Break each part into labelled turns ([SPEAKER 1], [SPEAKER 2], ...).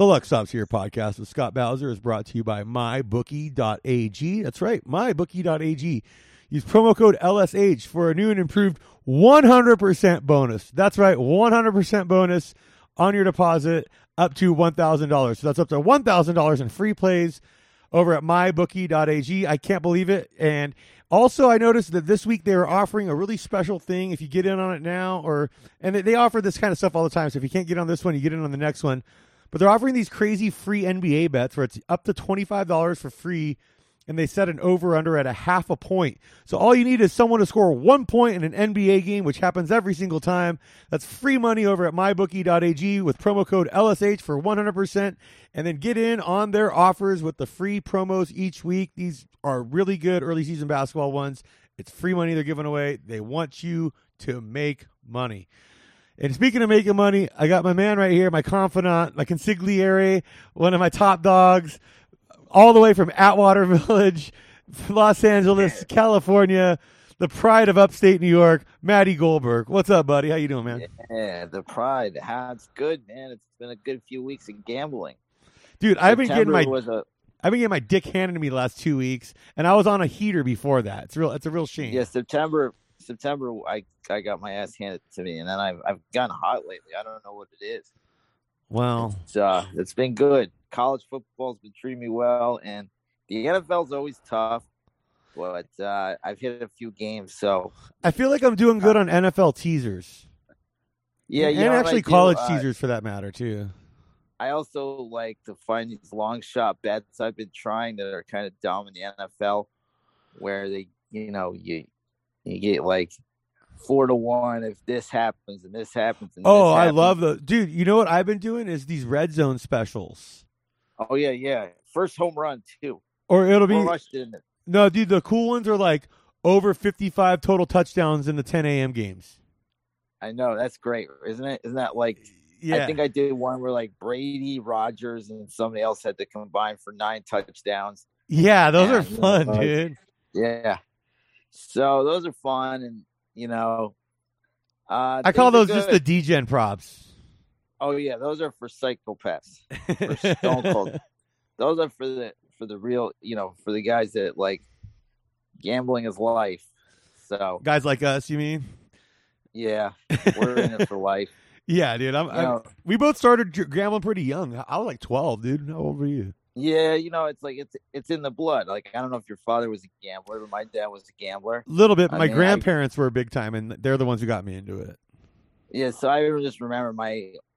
[SPEAKER 1] The Luck Stops Here podcast with Scott Bowser is brought to you by MyBookie.ag. That's right, MyBookie.ag. Use promo code LSH for a new and improved 100% bonus. That's right, 100% bonus on your deposit up to $1,000. So that's up to $1,000 in free plays over at mybookie.ag. I can't believe it. And also, I noticed that this week they were offering a really special thing. If you get in on it now, or and they offer this kind of stuff all the time. So if you can't get on this one, you get in on the next one. But they're offering these crazy free NBA bets where it's up to twenty five dollars for free, and they set an over under at a half a point. So all you need is someone to score one point in an NBA game, which happens every single time. That's free money over at mybookie.ag with promo code LSH for one hundred percent, and then get in on their offers with the free promos each week. These are really good early season basketball ones. It's free money they're giving away. They want you to make money. And speaking of making money, I got my man right here, my confidant, my consigliere, one of my top dogs, all the way from Atwater Village, Los Angeles, California, the pride of upstate New York, Matty Goldberg. What's up, buddy? How you doing, man?
[SPEAKER 2] Yeah, the pride. It's good, man. It's been a good few weeks of gambling.
[SPEAKER 1] Dude, I've been getting my
[SPEAKER 2] was a
[SPEAKER 1] I've been getting my dick handed to me the last two weeks, and I was on a heater before that. It's real. It's a real shame.
[SPEAKER 2] yeah September. September, I I got my ass handed to me, and then I've I've gotten hot lately. I don't know what it is.
[SPEAKER 1] Well,
[SPEAKER 2] It's uh, it's been good. College football's been treating me well, and the NFL's always tough. But uh, I've hit a few games, so
[SPEAKER 1] I feel like I'm doing good on NFL teasers.
[SPEAKER 2] yeah.
[SPEAKER 1] and
[SPEAKER 2] what
[SPEAKER 1] actually
[SPEAKER 2] do?
[SPEAKER 1] college
[SPEAKER 2] Uh,
[SPEAKER 1] teasers for that matter too.
[SPEAKER 2] I also like to find these long shot bets I've been trying that are kind of dumb in the NFL, where they, you know, you you get like four to one if this happens and this happens. And
[SPEAKER 1] Oh,
[SPEAKER 2] this
[SPEAKER 1] I love the dude. You know what I've been doing is these red zone specials,
[SPEAKER 2] Oh yeah, yeah. First home run too.
[SPEAKER 1] or it'll be
[SPEAKER 2] rushed in it.
[SPEAKER 1] no, dude. The cool ones are like over 55 total touchdowns in the 10 a.m. games.
[SPEAKER 2] I know that's great, isn't it? Isn't that like?
[SPEAKER 1] Yeah,
[SPEAKER 2] I think I did one where like Brady, Rogers, and somebody else had to combine for nine touchdowns.
[SPEAKER 1] yeah, those are fun,
[SPEAKER 2] like-
[SPEAKER 1] dude.
[SPEAKER 2] Yeah. So those are fun, and you know, uh,
[SPEAKER 1] I call those just the degen props.
[SPEAKER 2] Oh yeah, those are for psychopaths. For stone cold. Those are for the for the real, you know, for the guys that like gambling is life. So
[SPEAKER 1] Guys like us, you mean?
[SPEAKER 2] yeah, we're in it for life.
[SPEAKER 1] Yeah, dude. I'm, I'm-
[SPEAKER 2] know,
[SPEAKER 1] we both started gambling pretty young. I was like 12, dude. How old were you?
[SPEAKER 2] Yeah, you know, it's like it's it's in the blood. Like I don't know if your father was a gambler, but my dad was a gambler.
[SPEAKER 1] A little bit.
[SPEAKER 2] I
[SPEAKER 1] My
[SPEAKER 2] mean, I-
[SPEAKER 1] grandparents were a big time, and they're the ones who got me into it.
[SPEAKER 2] Yeah, so I just remember my,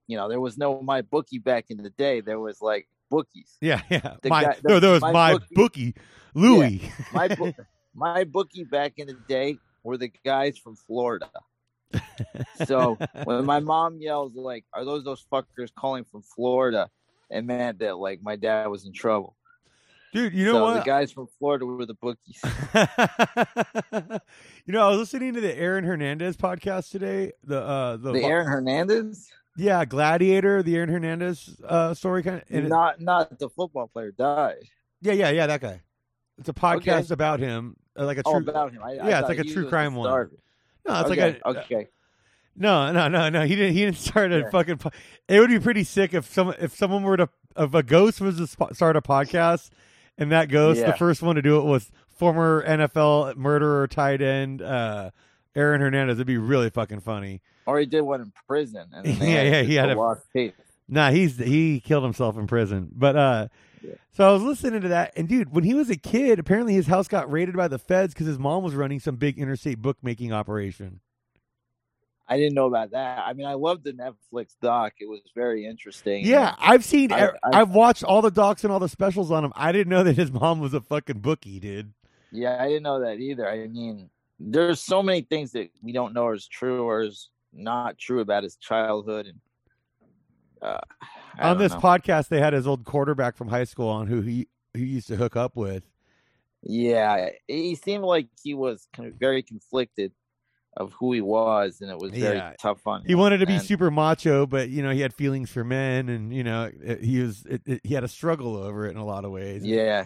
[SPEAKER 2] you know, there was no my bookie back in the day. There was like bookies.
[SPEAKER 1] Yeah, yeah.
[SPEAKER 2] The
[SPEAKER 1] my
[SPEAKER 2] guy- the-
[SPEAKER 1] no, there was my,
[SPEAKER 2] my
[SPEAKER 1] bookie,
[SPEAKER 2] bookie-
[SPEAKER 1] Louis.
[SPEAKER 2] My bo- my bookie back in the day were the guys from Florida. So when my mom yells like, "Are those those fuckers calling from Florida?" It meant that like my dad was in trouble.
[SPEAKER 1] dude, you know
[SPEAKER 2] so
[SPEAKER 1] what?
[SPEAKER 2] the guys from Florida were the bookies.
[SPEAKER 1] you know, I was listening to the Aaron Hernandez podcast today. The uh, the,
[SPEAKER 2] The Aaron Hernandez,
[SPEAKER 1] yeah, Gladiator, the Aaron Hernandez uh, story kind of.
[SPEAKER 2] not not the football player, died.
[SPEAKER 1] yeah, yeah, yeah, that guy. It's a podcast
[SPEAKER 2] Okay.
[SPEAKER 1] about him, uh, like a
[SPEAKER 2] Oh,
[SPEAKER 1] true.
[SPEAKER 2] about him. I, I
[SPEAKER 1] yeah, it's like a true crime one. no, it's
[SPEAKER 2] okay,
[SPEAKER 1] like a
[SPEAKER 2] okay.
[SPEAKER 1] No, no, no, no. He didn't. He didn't start a
[SPEAKER 2] Yeah.
[SPEAKER 1] fucking. Po- it would be pretty sick if some if someone were to if a ghost was to sp- start a podcast, and that ghost, the first one to do it was former NFL murderer tight end uh, Aaron Hernandez. It'd be really fucking funny.
[SPEAKER 2] Or he did one in prison. And
[SPEAKER 1] Yeah, yeah, he had a-
[SPEAKER 2] lost tape.
[SPEAKER 1] Nah, he's he killed himself in prison. But uh,
[SPEAKER 2] Yeah.
[SPEAKER 1] so I was listening to that, and dude, when he was a kid, apparently his house got raided by the feds because his mom was running some big interstate bookmaking operation.
[SPEAKER 2] I didn't know about that. I mean, I loved the Netflix doc. It was very interesting.
[SPEAKER 1] Yeah, I've seen.
[SPEAKER 2] I-
[SPEAKER 1] have watched all the docs and all the specials on him. I didn't know that his mom was a fucking bookie, dude.
[SPEAKER 2] Yeah, I didn't know that either. I mean, there's so many things that we don't know is true or is not true about his childhood. And uh,
[SPEAKER 1] on this
[SPEAKER 2] know.
[SPEAKER 1] podcast, they had his old quarterback from high school on who he who he used to hook up with.
[SPEAKER 2] yeah, he seemed like he was kind of very conflicted of who he was, and it was very
[SPEAKER 1] Yeah.
[SPEAKER 2] tough on him.
[SPEAKER 1] He wanted to be
[SPEAKER 2] And-
[SPEAKER 1] super macho, but you know he had feelings for men, and you know he was it, it- he had a struggle over it in a lot of ways.
[SPEAKER 2] Yeah,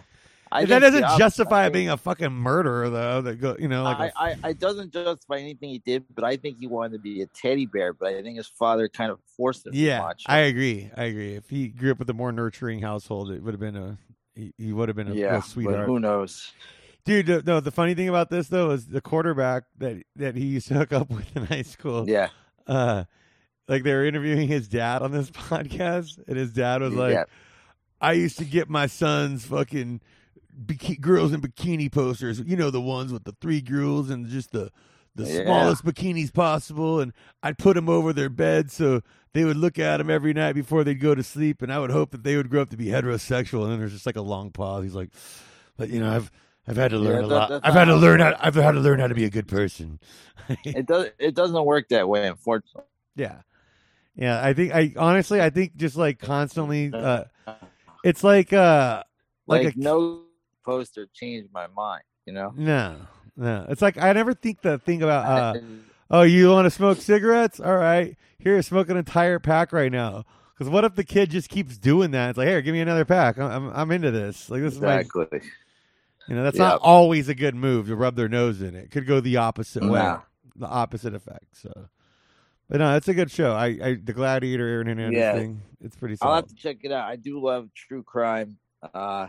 [SPEAKER 2] I
[SPEAKER 1] that doesn't
[SPEAKER 2] opposite.
[SPEAKER 1] justify
[SPEAKER 2] I
[SPEAKER 1] being a fucking murderer, though. That go, you know, like a-
[SPEAKER 2] I, I, it doesn't justify anything he did, but I think he wanted to be a teddy bear. But I think his father kind of forced him. to
[SPEAKER 1] yeah, I agree. I agree. If he grew up with a more nurturing household, it would have been a he, he would have been a,
[SPEAKER 2] yeah,
[SPEAKER 1] sweetheart.
[SPEAKER 2] who knows?
[SPEAKER 1] Dude, the, no, the funny thing about this though is the quarterback that that he used to hook up with in high school.
[SPEAKER 2] Yeah,
[SPEAKER 1] Uh, like they were interviewing his dad on this podcast, and his dad was like,
[SPEAKER 2] yeah,
[SPEAKER 1] "I used to get my son's fucking biki- girls in bikini posters. You know the ones with the three girls and just the the
[SPEAKER 2] Yeah.
[SPEAKER 1] smallest bikinis possible, and I'd put them over their bed so." They would look at them every night before they'd go to sleep, and I would hope that they would grow up to be heterosexual. And then there's just like a long pause. He's like, "But you know, I've I've had to
[SPEAKER 2] Yeah,
[SPEAKER 1] learn a
[SPEAKER 2] that-
[SPEAKER 1] lot. I've had to learn how. I've had to learn how to be a good person."
[SPEAKER 2] it does. It doesn't work that way, unfortunately.
[SPEAKER 1] Yeah. Yeah, I think I honestly I think just like constantly uh it's like uh
[SPEAKER 2] Like,
[SPEAKER 1] like, a
[SPEAKER 2] no poster changed my mind. You know.
[SPEAKER 1] no. No. It's like I never think the thing about uh oh you want to smoke cigarettes? All right. Here smoke an entire pack right now. Cuz what if the kid just keeps doing that? It's like, "Here, give me another pack. I'm I'm, I'm into this." Like this is my
[SPEAKER 2] exactly.
[SPEAKER 1] You know, that's
[SPEAKER 2] Yeah.
[SPEAKER 1] not always a good move to rub their nose in it. Could go the opposite way. The opposite effect. So but no, it's a good show. I, I the Gladiator Aaron Hernandez
[SPEAKER 2] Yeah.
[SPEAKER 1] thing. It's pretty
[SPEAKER 2] I'll have to check it out. I do love true crime. Uh,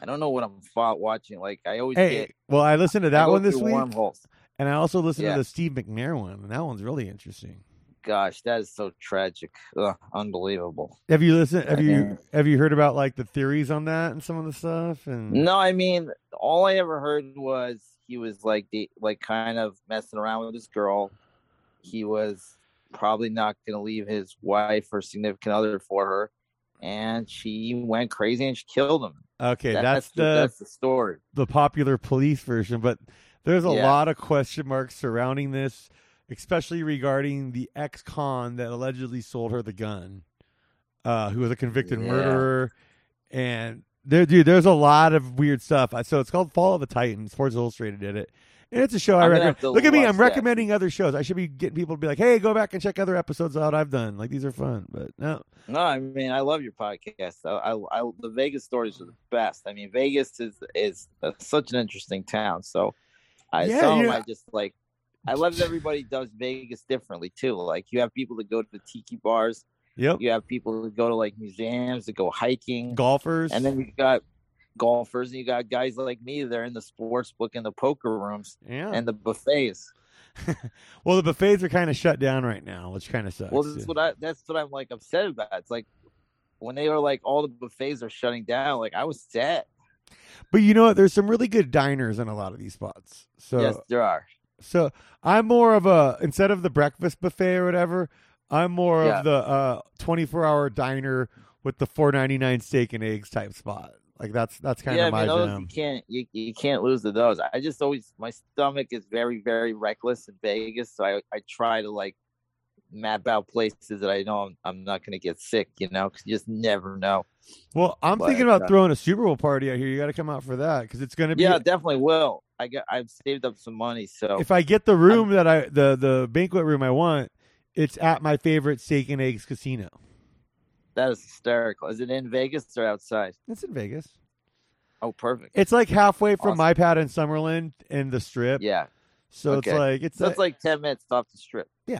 [SPEAKER 2] I don't know what I'm watching. Like I always
[SPEAKER 1] Hey,
[SPEAKER 2] get
[SPEAKER 1] well, I listened to that one this week,
[SPEAKER 2] Wormholes.
[SPEAKER 1] and I also listened
[SPEAKER 2] Yeah.
[SPEAKER 1] to the Steve McNair one, and that one's really interesting.
[SPEAKER 2] Gosh, that is so tragic. Ugh, unbelievable.
[SPEAKER 1] Have you listened? Have you have you heard about like the theories on that and some of the stuff? And
[SPEAKER 2] No, I mean, all I ever heard was he was like the like kind of messing around with this girl. He was probably not going to leave his wife or significant other for her, and she went crazy and she killed him.
[SPEAKER 1] okay,
[SPEAKER 2] That-
[SPEAKER 1] that's, the
[SPEAKER 2] that's the story.
[SPEAKER 1] the popular police version, but there's a
[SPEAKER 2] Yeah.
[SPEAKER 1] lot of question marks surrounding this, especially regarding the ex-con that allegedly sold her the gun, uh, who was a convicted
[SPEAKER 2] Yeah.
[SPEAKER 1] murderer, and there, dude, there's a lot of weird stuff. So it's called Fall of the Titans. Sports Illustrated did it. And it's a show I
[SPEAKER 2] I'm
[SPEAKER 1] recommend. Look at me, I'm
[SPEAKER 2] that.
[SPEAKER 1] recommending other shows. I should be getting people to be like, "Hey, go back and check other episodes out I've done. Like these are fun." But no,
[SPEAKER 2] No, I mean I love your podcast. I, I, I the Vegas stories are the best. I mean Vegas is is uh, such an interesting town. So I
[SPEAKER 1] Yeah, you
[SPEAKER 2] I just like. I love that everybody does Vegas differently too. Like you have people that go to the tiki bars.
[SPEAKER 1] yep,
[SPEAKER 2] You have people that go to like museums that go hiking,
[SPEAKER 1] golfers,
[SPEAKER 2] and then you got golfers, and you got guys like me. They're in the sports book and the poker rooms
[SPEAKER 1] yeah.
[SPEAKER 2] and the buffets.
[SPEAKER 1] well, the buffets are kind of shut down right now, which kind of sucks.
[SPEAKER 2] Well, that's
[SPEAKER 1] too.
[SPEAKER 2] what I that's what I'm like upset about. It's like when they were like all the buffets are shutting down. Like I was sad.
[SPEAKER 1] But you know what? There's some really good diners in a lot of these spots. So
[SPEAKER 2] yes, there are.
[SPEAKER 1] So I'm more of a instead of the breakfast buffet or whatever, I'm more
[SPEAKER 2] Yeah.
[SPEAKER 1] of the uh 24 hour diner with the 4.99 steak and eggs type spot. Like that's that's kind
[SPEAKER 2] yeah,
[SPEAKER 1] of
[SPEAKER 2] I
[SPEAKER 1] my
[SPEAKER 2] those
[SPEAKER 1] jam.
[SPEAKER 2] you can't you, you can't lose to those. I just always my stomach is very very reckless in Vegas, so I I try to like map out places that I know I'm, I'm not going to get sick. You know, because you just never know.
[SPEAKER 1] Well, I'm
[SPEAKER 2] But,
[SPEAKER 1] thinking about
[SPEAKER 2] uh,
[SPEAKER 1] throwing a Super Bowl party out here. You got to come out for that because it's going to be.
[SPEAKER 2] Yeah, definitely will. I got I've saved up some money, so
[SPEAKER 1] if I get the room that I the the banquet room I want, it's at my favorite steak and eggs casino.
[SPEAKER 2] that is hysterical. Is it in Vegas or outside?
[SPEAKER 1] It's in Vegas.
[SPEAKER 2] Oh, perfect.
[SPEAKER 1] It's like halfway from
[SPEAKER 2] Awesome.
[SPEAKER 1] my pad in Summerlin and the Strip.
[SPEAKER 2] Yeah,
[SPEAKER 1] So
[SPEAKER 2] okay.
[SPEAKER 1] it's like it's
[SPEAKER 2] so it's
[SPEAKER 1] a-
[SPEAKER 2] like ten minutes off the strip.
[SPEAKER 1] yeah,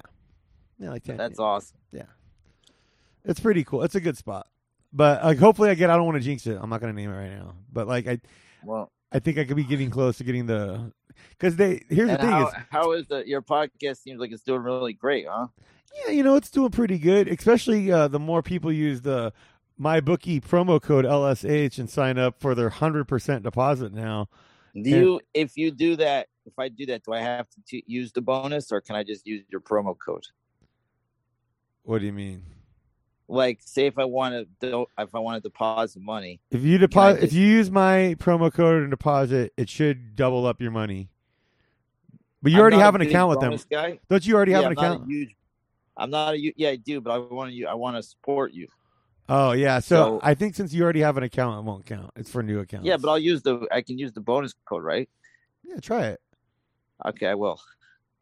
[SPEAKER 1] like 10,
[SPEAKER 2] That's awesome.
[SPEAKER 1] Yeah, it's pretty cool. It's a good spot. But like, hopefully, I get. I don't want to jinx it. I'm not gonna name it right now. But like, I
[SPEAKER 2] Well,
[SPEAKER 1] I think I could be getting close to getting the because they here's the thing
[SPEAKER 2] how,
[SPEAKER 1] is
[SPEAKER 2] how is the your podcast? Seems like it's doing really great, huh?
[SPEAKER 1] yeah you know it's doing pretty good. Especially uh, the more people use the my bookie promo code LSH and sign up for their hundred percent deposit now.
[SPEAKER 2] Do
[SPEAKER 1] Yeah.
[SPEAKER 2] you, if you do that, if I do that, do I have to t- use the bonus or can I just use your promo code?
[SPEAKER 1] What do you mean?
[SPEAKER 2] Like, say if I want to, if I want to deposit money,
[SPEAKER 1] If you deposit, if you use my promo code and deposit, it should double up your money. But you
[SPEAKER 2] I'm
[SPEAKER 1] already have an account with them,
[SPEAKER 2] Guy.
[SPEAKER 1] don't you? Already have
[SPEAKER 2] yeah,
[SPEAKER 1] an
[SPEAKER 2] I'm
[SPEAKER 1] account?
[SPEAKER 2] huge. I'm not a yeah, I do, but I want to. I want to support you.
[SPEAKER 1] Oh yeah, so,
[SPEAKER 2] So-
[SPEAKER 1] I think since you already have an account, it won't count. It's for new accounts.
[SPEAKER 2] Yeah, but I'll use the. I can use the bonus code, right?
[SPEAKER 1] yeah, try it.
[SPEAKER 2] Okay, I will.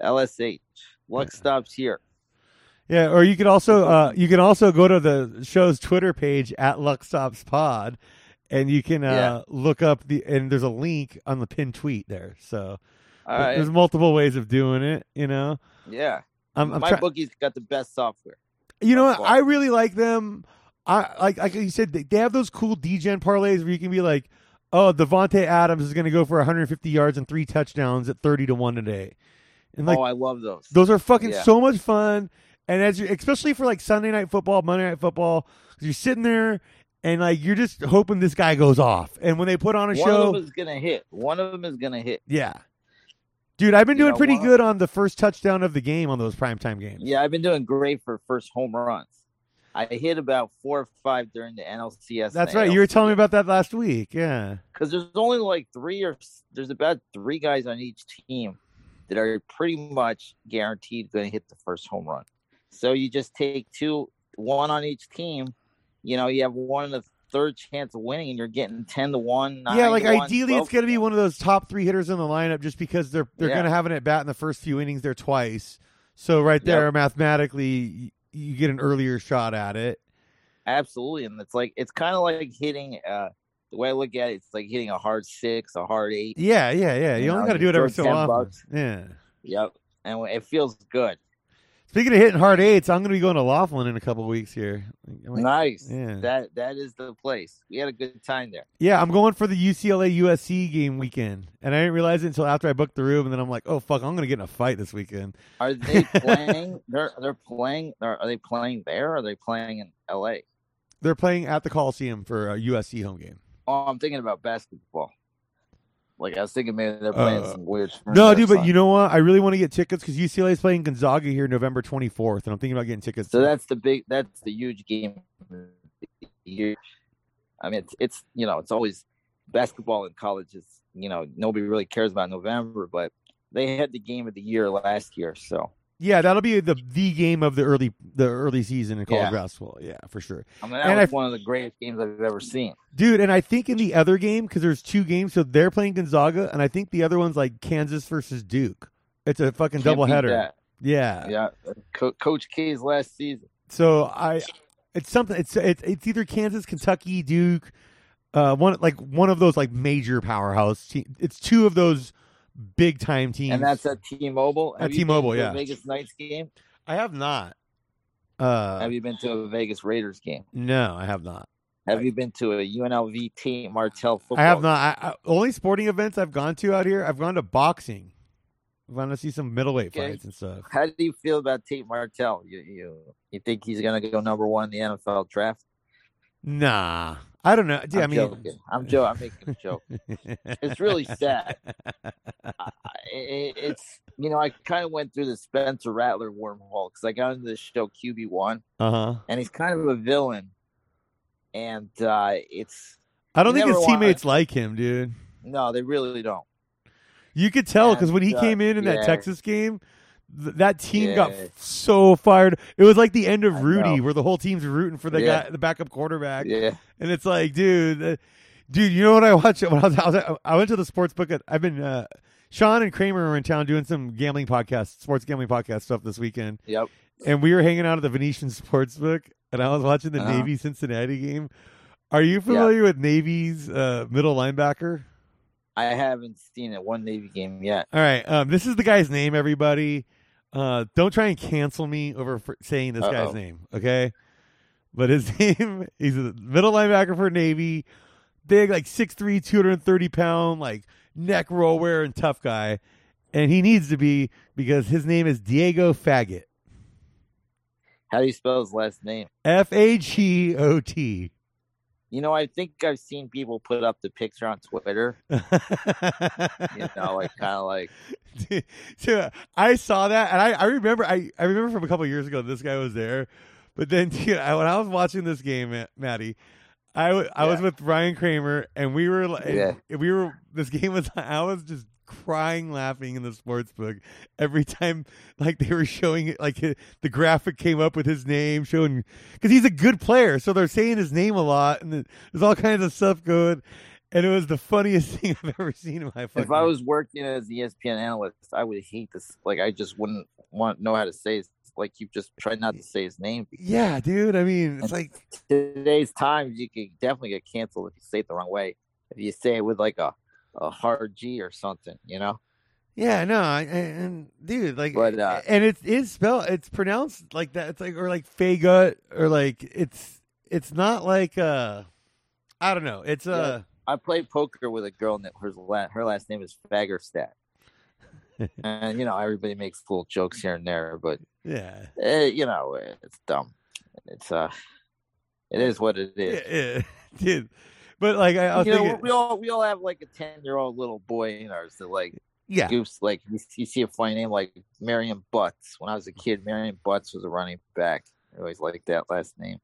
[SPEAKER 2] LSH. Luck stops here.
[SPEAKER 1] Yeah, or you can also uh, you can also go to the show's Twitter page at Luck Stops Pod and you can uh,
[SPEAKER 2] Yeah.
[SPEAKER 1] look up the and there's a link on the pinned tweet there. So
[SPEAKER 2] right.
[SPEAKER 1] there's multiple ways of doing it. You know,
[SPEAKER 2] Yeah.
[SPEAKER 1] I'm, I'm
[SPEAKER 2] My
[SPEAKER 1] try-
[SPEAKER 2] bookie's got the best software.
[SPEAKER 1] You know what? I really like them. I like like you said they, they have those cool degen parlays where you can be like, oh, Davante Adams is going to go for 150 yards and three touchdowns at 30 to one today, and like
[SPEAKER 2] oh, I love those.
[SPEAKER 1] those are fucking
[SPEAKER 2] Yeah.
[SPEAKER 1] so much fun. And as you, especially for like Sunday night football, Monday night football, you're sitting there and like you're just hoping this guy goes off. And when they put on a
[SPEAKER 2] One
[SPEAKER 1] show, one
[SPEAKER 2] of them is gonna hit. One of them is gonna hit.
[SPEAKER 1] yeah, dude, I've been
[SPEAKER 2] You
[SPEAKER 1] doing
[SPEAKER 2] know
[SPEAKER 1] pretty good on the first touchdown of the game on those primetime games.
[SPEAKER 2] Yeah, I've been doing great for first home runs. I hit about four or five during the NLCS.
[SPEAKER 1] That's right. You were telling me about that last week. Yeah.
[SPEAKER 2] because there's only like three or there's about three guys on each team that are pretty much guaranteed going to hit the first home run. So you just take two, one on each team. You know, you have one and a third chance of winning, and you're getting ten to one.
[SPEAKER 1] yeah, like
[SPEAKER 2] one,
[SPEAKER 1] ideally,
[SPEAKER 2] 12
[SPEAKER 1] it's going to be one of those top three hitters in the lineup, just because they're they're
[SPEAKER 2] Yeah.
[SPEAKER 1] going to have an at bat in the first few innings there twice. So right there,
[SPEAKER 2] Yep.
[SPEAKER 1] mathematically, you get an earlier shot at it.
[SPEAKER 2] Absolutely, and it's like it's kind of like hitting. uh The way I look at it, it's like hitting a hard six, a hard eight.
[SPEAKER 1] Yeah, yeah, yeah. You,
[SPEAKER 2] You
[SPEAKER 1] only got to do it every so
[SPEAKER 2] 10
[SPEAKER 1] often.
[SPEAKER 2] bucks.
[SPEAKER 1] Yeah.
[SPEAKER 2] Yep, and it feels good.
[SPEAKER 1] Speaking of hitting hard eights, I'm going to be going to Laughlin in a couple weeks here. Like-
[SPEAKER 2] Nice.
[SPEAKER 1] Yeah.
[SPEAKER 2] That that is the place. We had a good time there.
[SPEAKER 1] Yeah, I'm going for the UCLA USC game weekend, and I didn't realize it until after I booked the room, and then I'm like, oh fuck, I'm going to get in a fight this weekend.
[SPEAKER 2] Are they playing? they're they're playing. Are, are they playing there? Or are they playing in L.A.?
[SPEAKER 1] They're playing at the Coliseum for a USC home game.
[SPEAKER 2] Oh, I'm thinking about basketball. Like I was thinking maybe they're playing
[SPEAKER 1] Uh,
[SPEAKER 2] some weird.
[SPEAKER 1] No, dude, but you know what? I really want to get tickets because UCLA is playing Gonzaga here November 24th, and I'm thinking about getting tickets.
[SPEAKER 2] So that's the big. That's the huge game. of the year. I mean, it's, it's you know it's always basketball in college is you know nobody really cares about November, but they had the game of the year last year, so
[SPEAKER 1] yeah, that'll be the the game of the early the early season in college
[SPEAKER 2] Yeah.
[SPEAKER 1] basketball. Yeah, for sure,
[SPEAKER 2] I mean that
[SPEAKER 1] And
[SPEAKER 2] was
[SPEAKER 1] I-
[SPEAKER 2] one of the greatest games I've ever seen.
[SPEAKER 1] dude. And I think in the other game because there's two games, so they're playing Gonzaga, and I think the other one's like Kansas versus Duke. It's a fucking
[SPEAKER 2] Can't
[SPEAKER 1] doubleheader. Yeah.
[SPEAKER 2] Yeah, Co- Coach K's last season.
[SPEAKER 1] So I, it's something. It's it's, it's either Kansas, Kentucky, Duke, uh, one like one of those like major powerhouse. Te- it's two of those big time teams.
[SPEAKER 2] And that's at T-Mobile.
[SPEAKER 1] At
[SPEAKER 2] Have you been
[SPEAKER 1] T-Mobile, yeah.
[SPEAKER 2] Vegas Knights game.
[SPEAKER 1] I have not. Uh,
[SPEAKER 2] Have you been to a Vegas Raiders game?
[SPEAKER 1] no, I have not.
[SPEAKER 2] Have you been to a UNLV Tate Martell football?
[SPEAKER 1] I have not. I, I, only sporting events I've gone to out here. I've gone to boxing. I've gone to see some middleweight
[SPEAKER 2] Okay.
[SPEAKER 1] fights and stuff.
[SPEAKER 2] How do you feel about Tate Martell? You you you think he's gonna go number one in the NFL draft?
[SPEAKER 1] Nah, I don't know. Yeah, I
[SPEAKER 2] I'm
[SPEAKER 1] mean,
[SPEAKER 2] joking. I'm joking. I'm making a joke. It's really sad. It- it's you know I kind of went through the Spencer Rattler wormhole because I got into the show QB one
[SPEAKER 1] uh huh.
[SPEAKER 2] and he's kind of a villain, and uh it's
[SPEAKER 1] I don't think his
[SPEAKER 2] never wanna-
[SPEAKER 1] teammates like him, dude.
[SPEAKER 2] no, they really don't.
[SPEAKER 1] You could tell because when he
[SPEAKER 2] uh,
[SPEAKER 1] came in in that. Texas game, th- that team got f- so fired. It was like the end of Rudy, where the whole team's rooting for the
[SPEAKER 2] Yeah.
[SPEAKER 1] guy, the backup quarterback,
[SPEAKER 2] Yeah,
[SPEAKER 1] and it's like, dude, uh, dude, you know what I watched when I was, I, was I went to the sports book. At, I've been uh, Sean and Kramer were in town doing some gambling podcast, sports gambling podcast stuff this weekend,
[SPEAKER 2] yep.
[SPEAKER 1] and we were hanging out at the Venetian Sportsbook, and I was watching the
[SPEAKER 2] Uh-huh.
[SPEAKER 1] Navy Cincinnati game. Are you familiar with Navy's uh, middle linebacker?
[SPEAKER 2] I haven't seen it one Navy game yet.
[SPEAKER 1] All right. Um, this is the guy's name, everybody. Uh, don't try and cancel me over saying this guy's
[SPEAKER 2] Uh-oh.
[SPEAKER 1] name, okay? But his name, he's a middle linebacker for Navy, big, like 6'3, 230 pound, like neck roll wearing tough guy. And he needs to be because his name is Diego Fagot.
[SPEAKER 2] How do you spell his last name?
[SPEAKER 1] F A G O T.
[SPEAKER 2] You know, I think I've seen people put up the picture on Twitter. You know, like kind of like
[SPEAKER 1] so I saw that, and I, I remember I, I remember from a couple years ago this guy was there, but then dude, I, when I was watching this game, Ma- Matty, I, w- I was with Ryan Kramer, and we were like,
[SPEAKER 2] Yeah.
[SPEAKER 1] we were this game was I was just crying laughing in the sports book every time like they were showing it like the graphic came up with his name showing because he's a good player so they're saying his name a lot and there's all kinds of stuff going and it was the funniest thing I've ever seen in my fucking
[SPEAKER 2] if I was working as the E ESPN analyst, I would hate this. Like, I just wouldn't want know how to say his like you've just try not to say his name.
[SPEAKER 1] Yeah, dude. I mean, it's like
[SPEAKER 2] Today's times, you can definitely get canceled if you say it the wrong way. If you say it with like a a hard G or something, you know.
[SPEAKER 1] yeah, no, I, and, dude, like,
[SPEAKER 2] But, uh,
[SPEAKER 1] and it's it's spelled, it's pronounced like that. It's like or like Fagut or like it's it's not like uh, I don't know. It's uh,
[SPEAKER 2] I played poker with a girl that her last her last name is Fagerstat. and you know everybody makes little jokes here and there, but
[SPEAKER 1] yeah,
[SPEAKER 2] eh, you know it's dumb. It's uh, it is what it is.
[SPEAKER 1] yeah, yeah. dude. But like, I, I
[SPEAKER 2] you know, we all we all have like a ten year old little boy in ours that like
[SPEAKER 1] yeah,
[SPEAKER 2] goofs like you, you see a funny name like Marion Butts. When I was a kid, Marion Butts was a running back. I always liked that last name.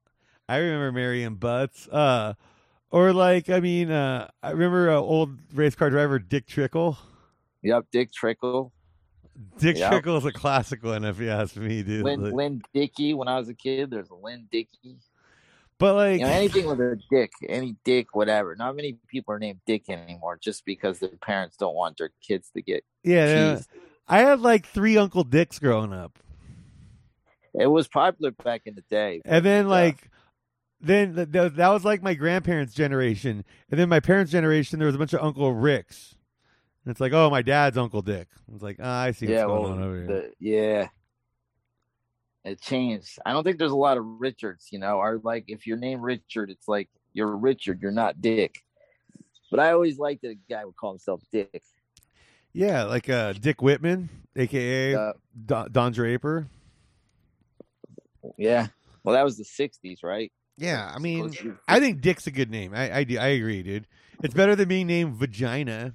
[SPEAKER 1] I remember Marion Butts. Uh, or like, I mean, uh, I remember uh, old race car driver Dick Trickle.
[SPEAKER 2] Yep, Dick Trickle,
[SPEAKER 1] Dick. Trickle is a classic one, if you ask me, dude.
[SPEAKER 2] Lynn,
[SPEAKER 1] Like-
[SPEAKER 2] Lynn Dickey. When I was a kid, there's a Lynn Dickey.
[SPEAKER 1] but like,
[SPEAKER 2] You know, anything with a dick, any dick, whatever. Not many people are named Dick anymore, just because their parents don't want their kids to get
[SPEAKER 1] yeah. I had like three Uncle Dicks growing up,
[SPEAKER 2] It was popular back in the day.
[SPEAKER 1] and then
[SPEAKER 2] Yeah.
[SPEAKER 1] like. Then th- th- that was like my grandparents' generation, and then my parents' generation. There was a bunch of Uncle Ricks, and it's like, oh, my dad's Uncle Dick. It's like, ah, I see what's going
[SPEAKER 2] well,
[SPEAKER 1] on over here.
[SPEAKER 2] the, yeah, it changed. I don't think there's a lot of Richards. You know, or like if you're named Richard, it's like you're Richard, you're not Dick. But I always liked that a guy would call himself Dick.
[SPEAKER 1] Yeah, like uh, Dick Whitman, aka
[SPEAKER 2] Uh,
[SPEAKER 1] Don, Don Draper.
[SPEAKER 2] yeah, well, that was the '60s, right?
[SPEAKER 1] Yeah, I mean, I think Dick's a good name. I I, do, I agree, dude. It's better than being named Vagina.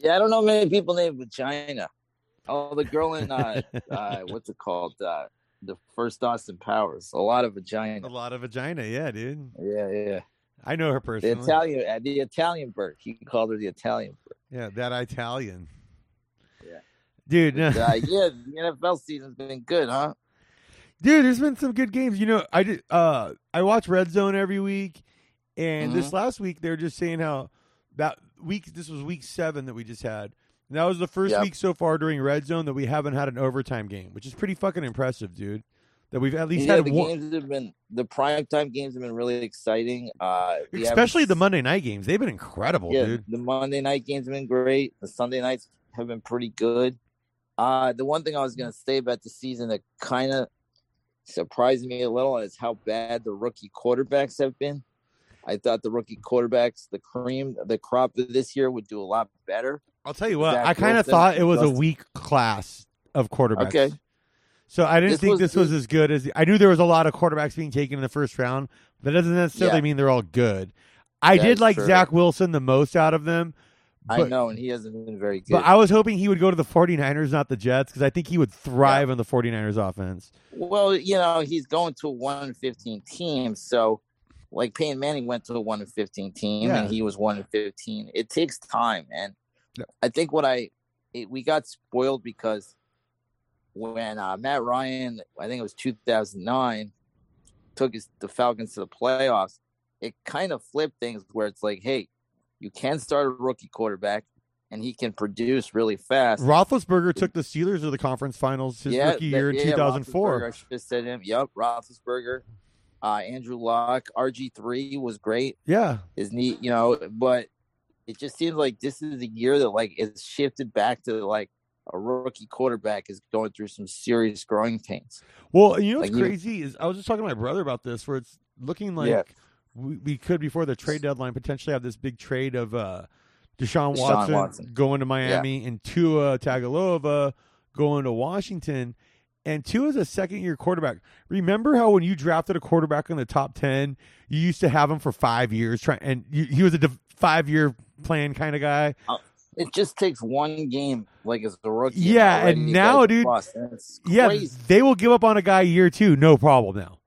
[SPEAKER 2] Yeah, I don't know many people named Vagina. Oh, the girl in uh, uh what's it called? Uh the first Austin Powers. A lot of vagina.
[SPEAKER 1] A lot of vagina, yeah, dude.
[SPEAKER 2] Yeah, yeah.
[SPEAKER 1] I know her
[SPEAKER 2] The
[SPEAKER 1] personally.
[SPEAKER 2] Italian uh, the Italian bird. He called her the Italian bird.
[SPEAKER 1] yeah, that Italian.
[SPEAKER 2] Yeah.
[SPEAKER 1] dude. No.
[SPEAKER 2] Uh, yeah, the NFL season's been good, huh?
[SPEAKER 1] dude, there's been some good games. You know, I did. Uh, I watch Red Zone every week, and this last week they were just saying how that week. This was week seven that we just had. And that was the first
[SPEAKER 2] Yep.
[SPEAKER 1] week so far during Red Zone that we haven't had an overtime game, which is pretty fucking impressive, dude. That we've at least
[SPEAKER 2] yeah,
[SPEAKER 1] had
[SPEAKER 2] the
[SPEAKER 1] one,
[SPEAKER 2] games have been the prime time games have been really exciting. Uh,
[SPEAKER 1] especially the Monday night games. They've been incredible,
[SPEAKER 2] yeah,
[SPEAKER 1] dude.
[SPEAKER 2] the Monday night games have been great. The Sunday nights have been pretty good. Uh, the one thing I was gonna say about the season that kind of surprised me a little is how bad the rookie quarterbacks have been. I thought the rookie quarterbacks, the cream, the crop this year would do a lot better.
[SPEAKER 1] I'll tell you what,
[SPEAKER 2] Zach
[SPEAKER 1] I kind of thought it was a weak class of quarterbacks.
[SPEAKER 2] Okay.
[SPEAKER 1] So I didn't
[SPEAKER 2] This
[SPEAKER 1] think
[SPEAKER 2] was-
[SPEAKER 1] this was as good as I knew there was a lot of quarterbacks being taken in the first round. But that doesn't necessarily
[SPEAKER 2] Yeah.
[SPEAKER 1] mean they're all good. I did like
[SPEAKER 2] true.
[SPEAKER 1] Zach Wilson the most out of them.
[SPEAKER 2] I know, and he hasn't been very good.
[SPEAKER 1] but I was hoping he would go to the 49ers, not the Jets, because I think he would thrive on the 49ers offense.
[SPEAKER 2] Well, you know, he's going to a one and fifteen team, so like Peyton Manning went to a one and fifteen team,
[SPEAKER 1] Yeah.
[SPEAKER 2] and he was one and fifteen. It takes time, and
[SPEAKER 1] Yeah.
[SPEAKER 2] I think what I it, we got spoiled because when uh, Matt Ryan, I think it was two thousand nine, took his the Falcons to the playoffs. It kind of flipped things where it's like, hey, you can start a rookie quarterback, and he can produce really fast.
[SPEAKER 1] Roethlisberger took the Steelers to the conference finals his rookie
[SPEAKER 2] that-
[SPEAKER 1] year in 2004.
[SPEAKER 2] I should have said him. Yep, Roethlisberger. Uh, Andrew Luck, RG three was great.
[SPEAKER 1] Yeah.
[SPEAKER 2] Is neat, you know, but it just seems like this is a year that like it's shifted back to like a rookie quarterback is going through some serious growing pains.
[SPEAKER 1] Well, you know what's
[SPEAKER 2] Like,
[SPEAKER 1] crazy is I was just talking to my brother about this, where it's looking like
[SPEAKER 2] Yeah.
[SPEAKER 1] we, we could before the trade deadline potentially have this big trade of uh, Deshaun,
[SPEAKER 2] Deshaun
[SPEAKER 1] Watson,
[SPEAKER 2] Watson.
[SPEAKER 1] going to Miami and Tua Tagovailoa going to Washington. And Tua is a second year quarterback. Remember how when you drafted a quarterback in the top ten, you used to have him for five years, try, and you, he was a five year plan kind of guy.
[SPEAKER 2] Uh, it just takes one game, like as a rookie.
[SPEAKER 1] Yeah, and now, dude,
[SPEAKER 2] and
[SPEAKER 1] Yeah, they will give up on a guy year two, no problem now.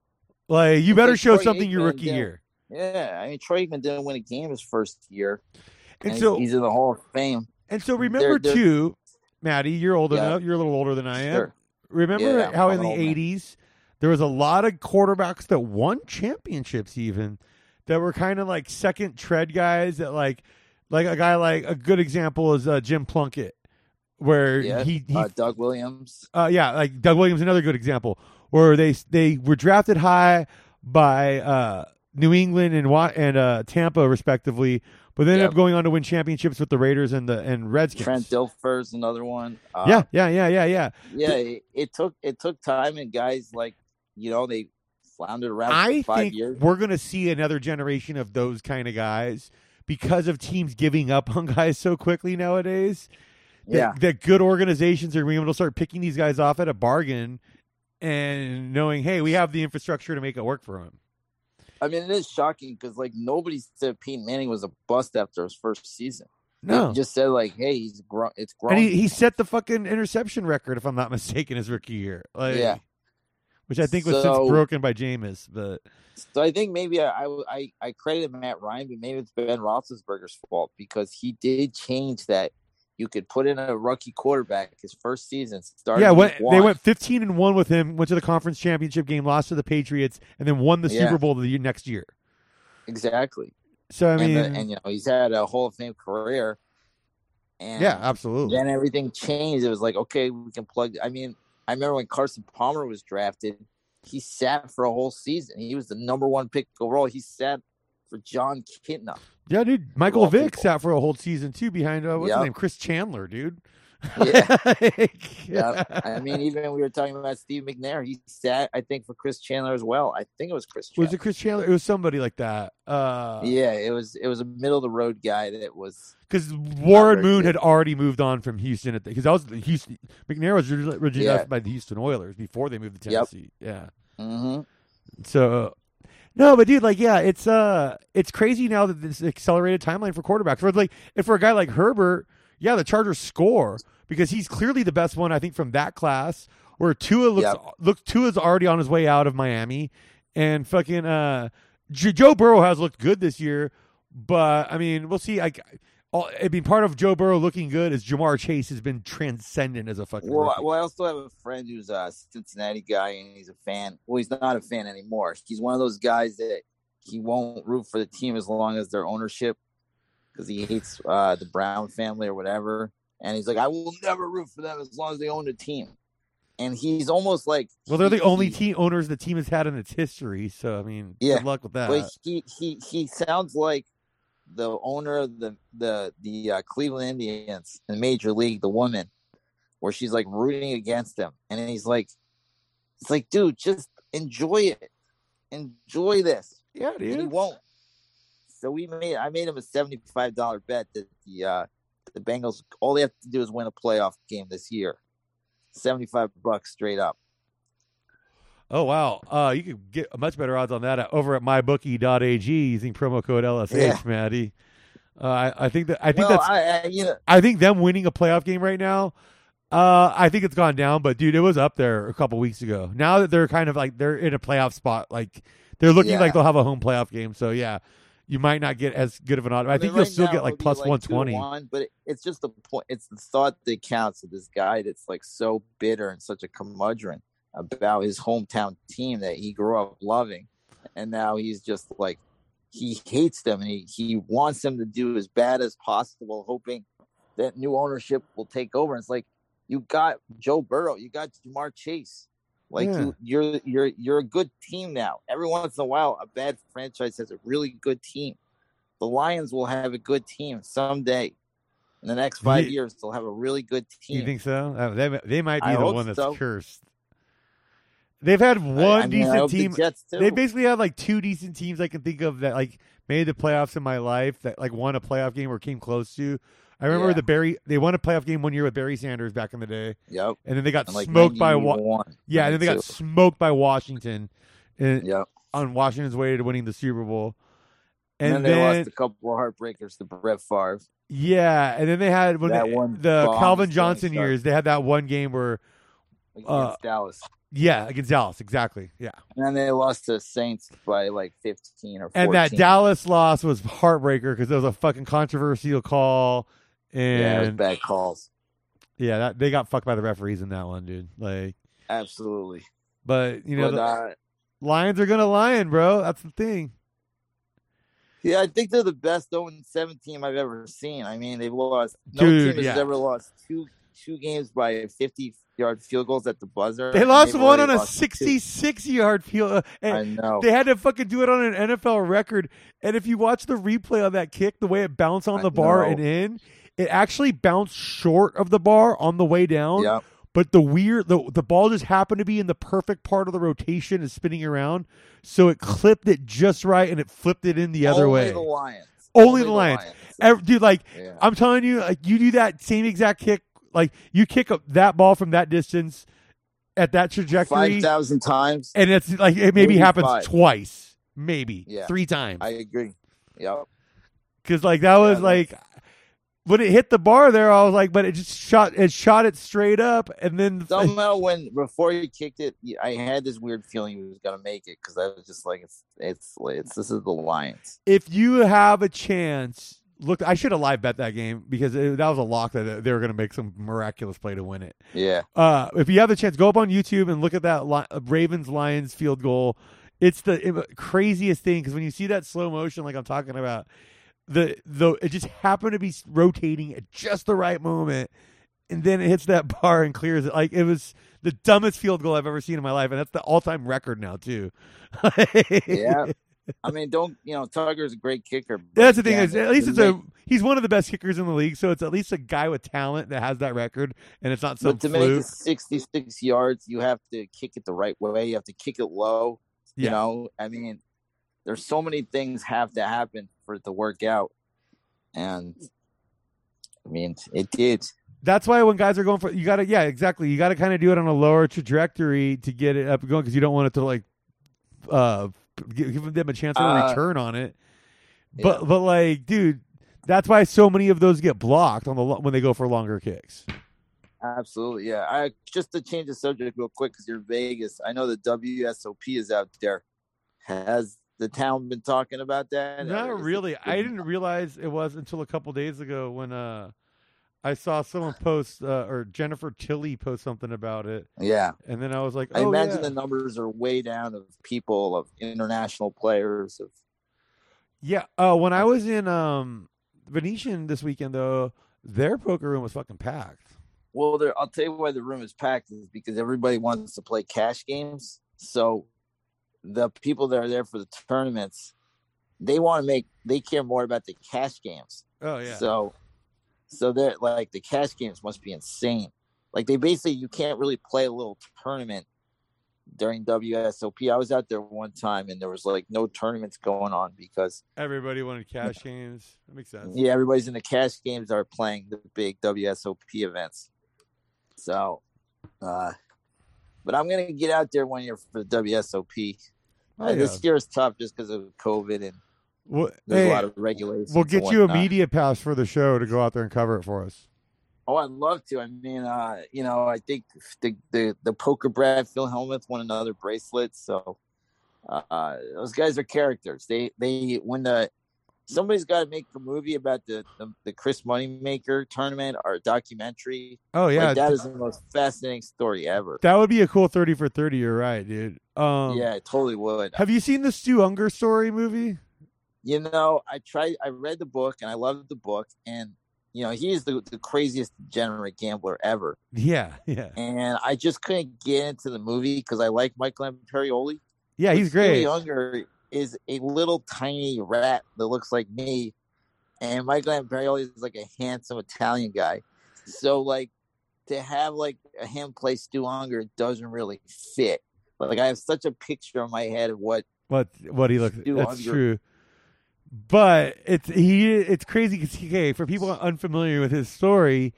[SPEAKER 1] Like you better show
[SPEAKER 2] Troy
[SPEAKER 1] something your rookie year.
[SPEAKER 2] Yeah, I mean, Troy Aikman didn't win a game his first year,
[SPEAKER 1] And
[SPEAKER 2] and
[SPEAKER 1] so
[SPEAKER 2] he's in the Hall of Fame.
[SPEAKER 1] and so remember
[SPEAKER 2] they're-
[SPEAKER 1] too, Matty, you're old
[SPEAKER 2] Yeah.
[SPEAKER 1] enough. You're a little older than I am.
[SPEAKER 2] Sure.
[SPEAKER 1] Remember
[SPEAKER 2] Yeah,
[SPEAKER 1] how in the '80s there was a lot of quarterbacks that won championships, even that were kind of like second tread guys that like like a guy like a good example is uh, Jim Plunkett where
[SPEAKER 2] Yeah,
[SPEAKER 1] he, he
[SPEAKER 2] uh, Doug Williams.
[SPEAKER 1] uh, yeah, like Doug Williams, another good example, where they they were drafted high by uh, New England and and uh, Tampa respectively, but they ended
[SPEAKER 2] Yep.
[SPEAKER 1] up going on to win championships with the Raiders and the and Redskins.
[SPEAKER 2] Trent Dilfer's another one. Uh,
[SPEAKER 1] yeah, yeah, yeah, yeah, yeah.
[SPEAKER 2] yeah. It, it took it took time, and guys like you know they floundered around
[SPEAKER 1] I
[SPEAKER 2] for five
[SPEAKER 1] think
[SPEAKER 2] years.
[SPEAKER 1] we're gonna see another generation of those kind of guys because of teams giving up on guys so quickly nowadays. that-
[SPEAKER 2] Yeah,
[SPEAKER 1] that good organizations are being able to start picking these guys off at a bargain and knowing, hey, we have the infrastructure to make it work for them.
[SPEAKER 2] I mean it is shocking because like nobody said Peyton Manning was a bust after his first season. They
[SPEAKER 1] No.
[SPEAKER 2] just said like, hey, he's grown. It's grown.
[SPEAKER 1] And he, he set the fucking interception record, if I'm not mistaken, his rookie year. Like,
[SPEAKER 2] Yeah.
[SPEAKER 1] Which I think was
[SPEAKER 2] So-
[SPEAKER 1] since broken by Jameis. But
[SPEAKER 2] So I think maybe I, I I credited Matt Ryan, but maybe it's Ben Roethlisberger's fault because he did change that. You could put in a rookie quarterback his first season. Started
[SPEAKER 1] yeah, when, they went 15 and 1 with him, went to the conference championship game, lost to the Patriots, and then won the
[SPEAKER 2] Yeah.
[SPEAKER 1] Super Bowl the next year.
[SPEAKER 2] exactly.
[SPEAKER 1] So, I mean,
[SPEAKER 2] and, the, and you know he's had a Hall of Fame career. And
[SPEAKER 1] yeah, absolutely.
[SPEAKER 2] then everything changed. It was like, okay, we can plug. I mean, I remember when Carson Palmer was drafted, he sat for a whole season. He was the number one pick overall. He sat for Jon Kitna.
[SPEAKER 1] Yeah, dude. Michael Vick
[SPEAKER 2] people.
[SPEAKER 1] sat for a whole season, too, behind, uh, what's his name? Chris Chandler, dude.
[SPEAKER 2] Yeah.
[SPEAKER 1] Like,
[SPEAKER 2] Yeah, I mean, even we were talking about Steve McNair. He sat, I think, for Chris Chandler as well. I think it was Chris. Chandler.
[SPEAKER 1] Was it Chris Chandler? It was somebody like that. Uh,
[SPEAKER 2] Yeah, it was. It was a middle of the road guy that was.
[SPEAKER 1] Because Warren Moon
[SPEAKER 2] good.
[SPEAKER 1] had already moved on from Houston at because that was the Houston. McNair was originally
[SPEAKER 2] Yeah.
[SPEAKER 1] by the Houston Oilers before they moved to
[SPEAKER 2] Yep.
[SPEAKER 1] Tennessee. Yeah.
[SPEAKER 2] hmm
[SPEAKER 1] So, no, but dude, like, yeah, it's uh, it's crazy now that this accelerated timeline for quarterbacks. For like, if for a guy like Herbert, yeah, the Chargers score because he's clearly the best one. I think from that class where Tua looks
[SPEAKER 2] Yep.
[SPEAKER 1] looks Tua's already on his way out of Miami, and fucking uh, J- Joe Burrow has looked good this year, but I mean, we'll see. Like, all, I mean, part of Joe Burrow looking good is Ja'Marr Chase has been transcendent as a fucking.
[SPEAKER 2] Well,
[SPEAKER 1] rookie.
[SPEAKER 2] Well, I also have a friend who's a Cincinnati guy, and he's a fan. Well, he's not a fan anymore. He's one of those guys that he won't root for the team as long as their ownership, because he hates uh, the Brown family or whatever. And he's like, I will never root for them as long as they own the team. And he's almost like,
[SPEAKER 1] well, they're the only
[SPEAKER 2] he-
[SPEAKER 1] team owners the team has had in its history. So I mean,
[SPEAKER 2] Yeah,
[SPEAKER 1] good luck with that.
[SPEAKER 2] But he he he sounds like the owner of the the the uh, Cleveland Indians in Major League, the woman, where she's like rooting against him, and he's like, it's like, dude, just enjoy it, enjoy this.
[SPEAKER 1] yeah,
[SPEAKER 2] And he won't. So we made I made him a seventy five dollar bet that the uh the Bengals all they have to do is win a playoff game this year. Seventy five bucks straight up.
[SPEAKER 1] Oh wow! Uh, you could get much better odds on that at, over at mybookie.ag using promo code LSH,
[SPEAKER 2] Yeah.
[SPEAKER 1] Matty. Uh, I, I think that I think
[SPEAKER 2] well,
[SPEAKER 1] that's
[SPEAKER 2] I, I you know
[SPEAKER 1] I think them winning a playoff game right now. Uh, I think it's gone down, but dude, it was up there a couple weeks ago. Now that they're kind of like they're in a playoff spot, like they're looking
[SPEAKER 2] Yeah.
[SPEAKER 1] like they'll have a home playoff game. So yeah, you might not get as good of an odd. I
[SPEAKER 2] mean,
[SPEAKER 1] think you'll still get like plus
[SPEAKER 2] to
[SPEAKER 1] one twenty.
[SPEAKER 2] but it, it's just the point. It's the thought that counts. Of this guy that's like so bitter and such a curmudgeon about his hometown team that he grew up loving, and now he's just like he hates them and he he wants them to do as bad as possible, hoping that new ownership will take over. And it's like you got Joe Burrow, you got Ja'Marr Chase. Like
[SPEAKER 1] Yeah.
[SPEAKER 2] you, you're you're you're a good team now. Every once in a while, a bad franchise has a really good team. The Lions will have a good team someday. In the next five
[SPEAKER 1] Ye-
[SPEAKER 2] years, they'll have a really good team.
[SPEAKER 1] You think so? Uh, they they might be
[SPEAKER 2] I
[SPEAKER 1] the one that's
[SPEAKER 2] so.
[SPEAKER 1] cursed. They've had one
[SPEAKER 2] I mean,
[SPEAKER 1] decent
[SPEAKER 2] hope the
[SPEAKER 1] team. They basically have like two decent teams I can think of that like made the playoffs in my life that like won a playoff game or came close to. I remember
[SPEAKER 2] Yeah.
[SPEAKER 1] the Barry they won a playoff game one year with Barry Sanders back in the day,
[SPEAKER 2] yep.
[SPEAKER 1] and then they got
[SPEAKER 2] like
[SPEAKER 1] smoked by Wa- yeah, and then they got smoked by Washington, in,
[SPEAKER 2] Yep.
[SPEAKER 1] on Washington's way to winning the Super Bowl.
[SPEAKER 2] And,
[SPEAKER 1] And,
[SPEAKER 2] then they
[SPEAKER 1] then,
[SPEAKER 2] lost a couple of heartbreakers to Brett Favre.
[SPEAKER 1] yeah, and then they had when
[SPEAKER 2] That
[SPEAKER 1] they-
[SPEAKER 2] one
[SPEAKER 1] the Calvin Johnson years. They had that one game where
[SPEAKER 2] against
[SPEAKER 1] Uh,
[SPEAKER 2] Dallas.
[SPEAKER 1] Yeah against Dallas exactly yeah,
[SPEAKER 2] And then they lost to Saints by like 15 or 14.
[SPEAKER 1] and that Dallas loss was heartbreaker because it was a fucking controversial call. And
[SPEAKER 2] Yeah, it was bad calls.
[SPEAKER 1] Yeah, that, they got fucked by the referees in that one, dude. Like,
[SPEAKER 2] Absolutely.
[SPEAKER 1] but you know,
[SPEAKER 2] but, uh,
[SPEAKER 1] Lions are gonna lion, bro. That's the thing.
[SPEAKER 2] yeah, I think they're the best 0 7 team I've ever seen. I mean, they've lost. No
[SPEAKER 1] Dude,
[SPEAKER 2] team has
[SPEAKER 1] yeah.
[SPEAKER 2] ever lost two two games by 50 yard field goals at the buzzer.
[SPEAKER 1] They lost one on a
[SPEAKER 2] lost two.
[SPEAKER 1] 66 yard field. uh, and
[SPEAKER 2] I know.
[SPEAKER 1] They had to fucking do it on an NFL record. And if you watch the replay on that kick, the way it bounced on
[SPEAKER 2] I
[SPEAKER 1] the bar
[SPEAKER 2] know.
[SPEAKER 1] and in, it actually bounced short of the bar on the way down.
[SPEAKER 2] Yep.
[SPEAKER 1] But the weird, the the ball just happened to be in the perfect part of the rotation and spinning around, so it clipped it just right and it flipped it in the other
[SPEAKER 2] Only
[SPEAKER 1] way.
[SPEAKER 2] the Lions.
[SPEAKER 1] Only the Lions. Ev- dude, like
[SPEAKER 2] Yeah.
[SPEAKER 1] I'm telling you, like you do that same exact kick, like you kick up that ball from that distance at that trajectory,
[SPEAKER 2] 5,000 times.
[SPEAKER 1] and it's like it maybe
[SPEAKER 2] Maybe
[SPEAKER 1] happens
[SPEAKER 2] five.
[SPEAKER 1] twice, maybe
[SPEAKER 2] Yeah.
[SPEAKER 1] three times,
[SPEAKER 2] I agree. Yep.
[SPEAKER 1] because like that was
[SPEAKER 2] Yeah,
[SPEAKER 1] like when it hit the bar there, I was like, but it just shot it shot it straight up, and then
[SPEAKER 2] Somehow, when before you kicked it, I had this weird feeling he was gonna make it because I was just like, it's, it's, it's, this is the Lions.
[SPEAKER 1] if you have a chance. Look, I should have live bet that game because it, that was a lock that they were going to make some miraculous play to win it.
[SPEAKER 2] Yeah.
[SPEAKER 1] Uh, if you have the chance, go up on YouTube and look at that Li- Ravens Lions field goal. It's the craziest thing because when you see that slow motion, like I'm talking about, the the it just happened to be rotating at just the right moment, and then it hits that bar and clears it. Like it was the dumbest field goal I've ever seen in my life, and that's the all time record now too.
[SPEAKER 2] Yeah. I mean, don't you know? Tucker's a great kicker.
[SPEAKER 1] That's the thing is, at least it's a he's one of the best kickers in the league, so it's at least a guy with talent that has that record, and it's not some
[SPEAKER 2] But to make
[SPEAKER 1] fluke.
[SPEAKER 2] it 66 yards, you have to kick it the right way. You have to kick it low. You
[SPEAKER 1] Yeah.
[SPEAKER 2] know, I mean, there's so many things have to happen for it to work out, and I mean, it did.
[SPEAKER 1] That's why when guys are going for, you got to, yeah, exactly. You got to kind of do it on a lower trajectory to get it up and going because you don't want it to like, uh, give, them a chance to
[SPEAKER 2] Uh,
[SPEAKER 1] return on it. But, but like, dude, that's why so many of those get blocked on the when they go for longer kicks.
[SPEAKER 2] Absolutely, yeah. I just to change the subject real quick because you're Vegas. I know the WSOP is out there. Has the town been talking about that?
[SPEAKER 1] Not really. I didn't realize it was until a couple days ago when uh, I saw someone post uh, or Jennifer Tilly post something about it,
[SPEAKER 2] Yeah,
[SPEAKER 1] and then I was like,
[SPEAKER 2] I
[SPEAKER 1] oh,
[SPEAKER 2] imagine
[SPEAKER 1] yeah.
[SPEAKER 2] the numbers are way down of people of international players of
[SPEAKER 1] Yeah. Oh, when I was in um Venetian this weekend though, their poker room was fucking packed.
[SPEAKER 2] Well, there, I'll tell you why the room is packed is because everybody wants to play cash games. So the people that are there for the tournaments, they want to make they care more about the cash games.
[SPEAKER 1] Oh yeah.
[SPEAKER 2] So so they're like the cash games must be insane. Like they basically you can't really play a little tournament during WSOP. I was out there one time and there was like no tournaments going on because
[SPEAKER 1] Everybody wanted cash games. That makes sense.
[SPEAKER 2] yeah, everybody's in the cash games are playing the big WSOP events. So, uh, but I'm gonna get out there one year for the WSOP.
[SPEAKER 1] Oh,
[SPEAKER 2] Uh,
[SPEAKER 1] yeah.
[SPEAKER 2] This year is tough just because of COVID and
[SPEAKER 1] Well,
[SPEAKER 2] there's
[SPEAKER 1] hey,
[SPEAKER 2] a lot of regulations.
[SPEAKER 1] we'll get you a media pass for the show to go out there and cover it for us.
[SPEAKER 2] Oh, I'd love to. I mean, uh, you know, I think the the, the poker Brad Phil Hellmuth won another bracelet. So uh, those guys are characters. They they when the somebody's got to make a movie about the, the the Chris Moneymaker tournament or a documentary.
[SPEAKER 1] Oh yeah.
[SPEAKER 2] like, that is the most fascinating story ever.
[SPEAKER 1] that would be a cool 30 for 30, you're right, dude. Um
[SPEAKER 2] yeah, it totally would.
[SPEAKER 1] Have you seen the Stu Ungar story movie?
[SPEAKER 2] You know, I tried. I read the book and I loved the book, and you know, he is the, the craziest degenerate gambler ever.
[SPEAKER 1] Yeah, yeah.
[SPEAKER 2] And I just couldn't get into the movie because I like Michael Imperioli.
[SPEAKER 1] Yeah, he's great.
[SPEAKER 2] Ungar is a little tiny rat that looks like me, and Michael Imperioli is like a handsome Italian guy. So like to have like him play Stu Ungar doesn't really fit. Like I have such a picture in my head of what
[SPEAKER 1] What what he looks that's
[SPEAKER 2] Unger.
[SPEAKER 1] true. But it's he it's crazy because okay, for people unfamiliar with his story,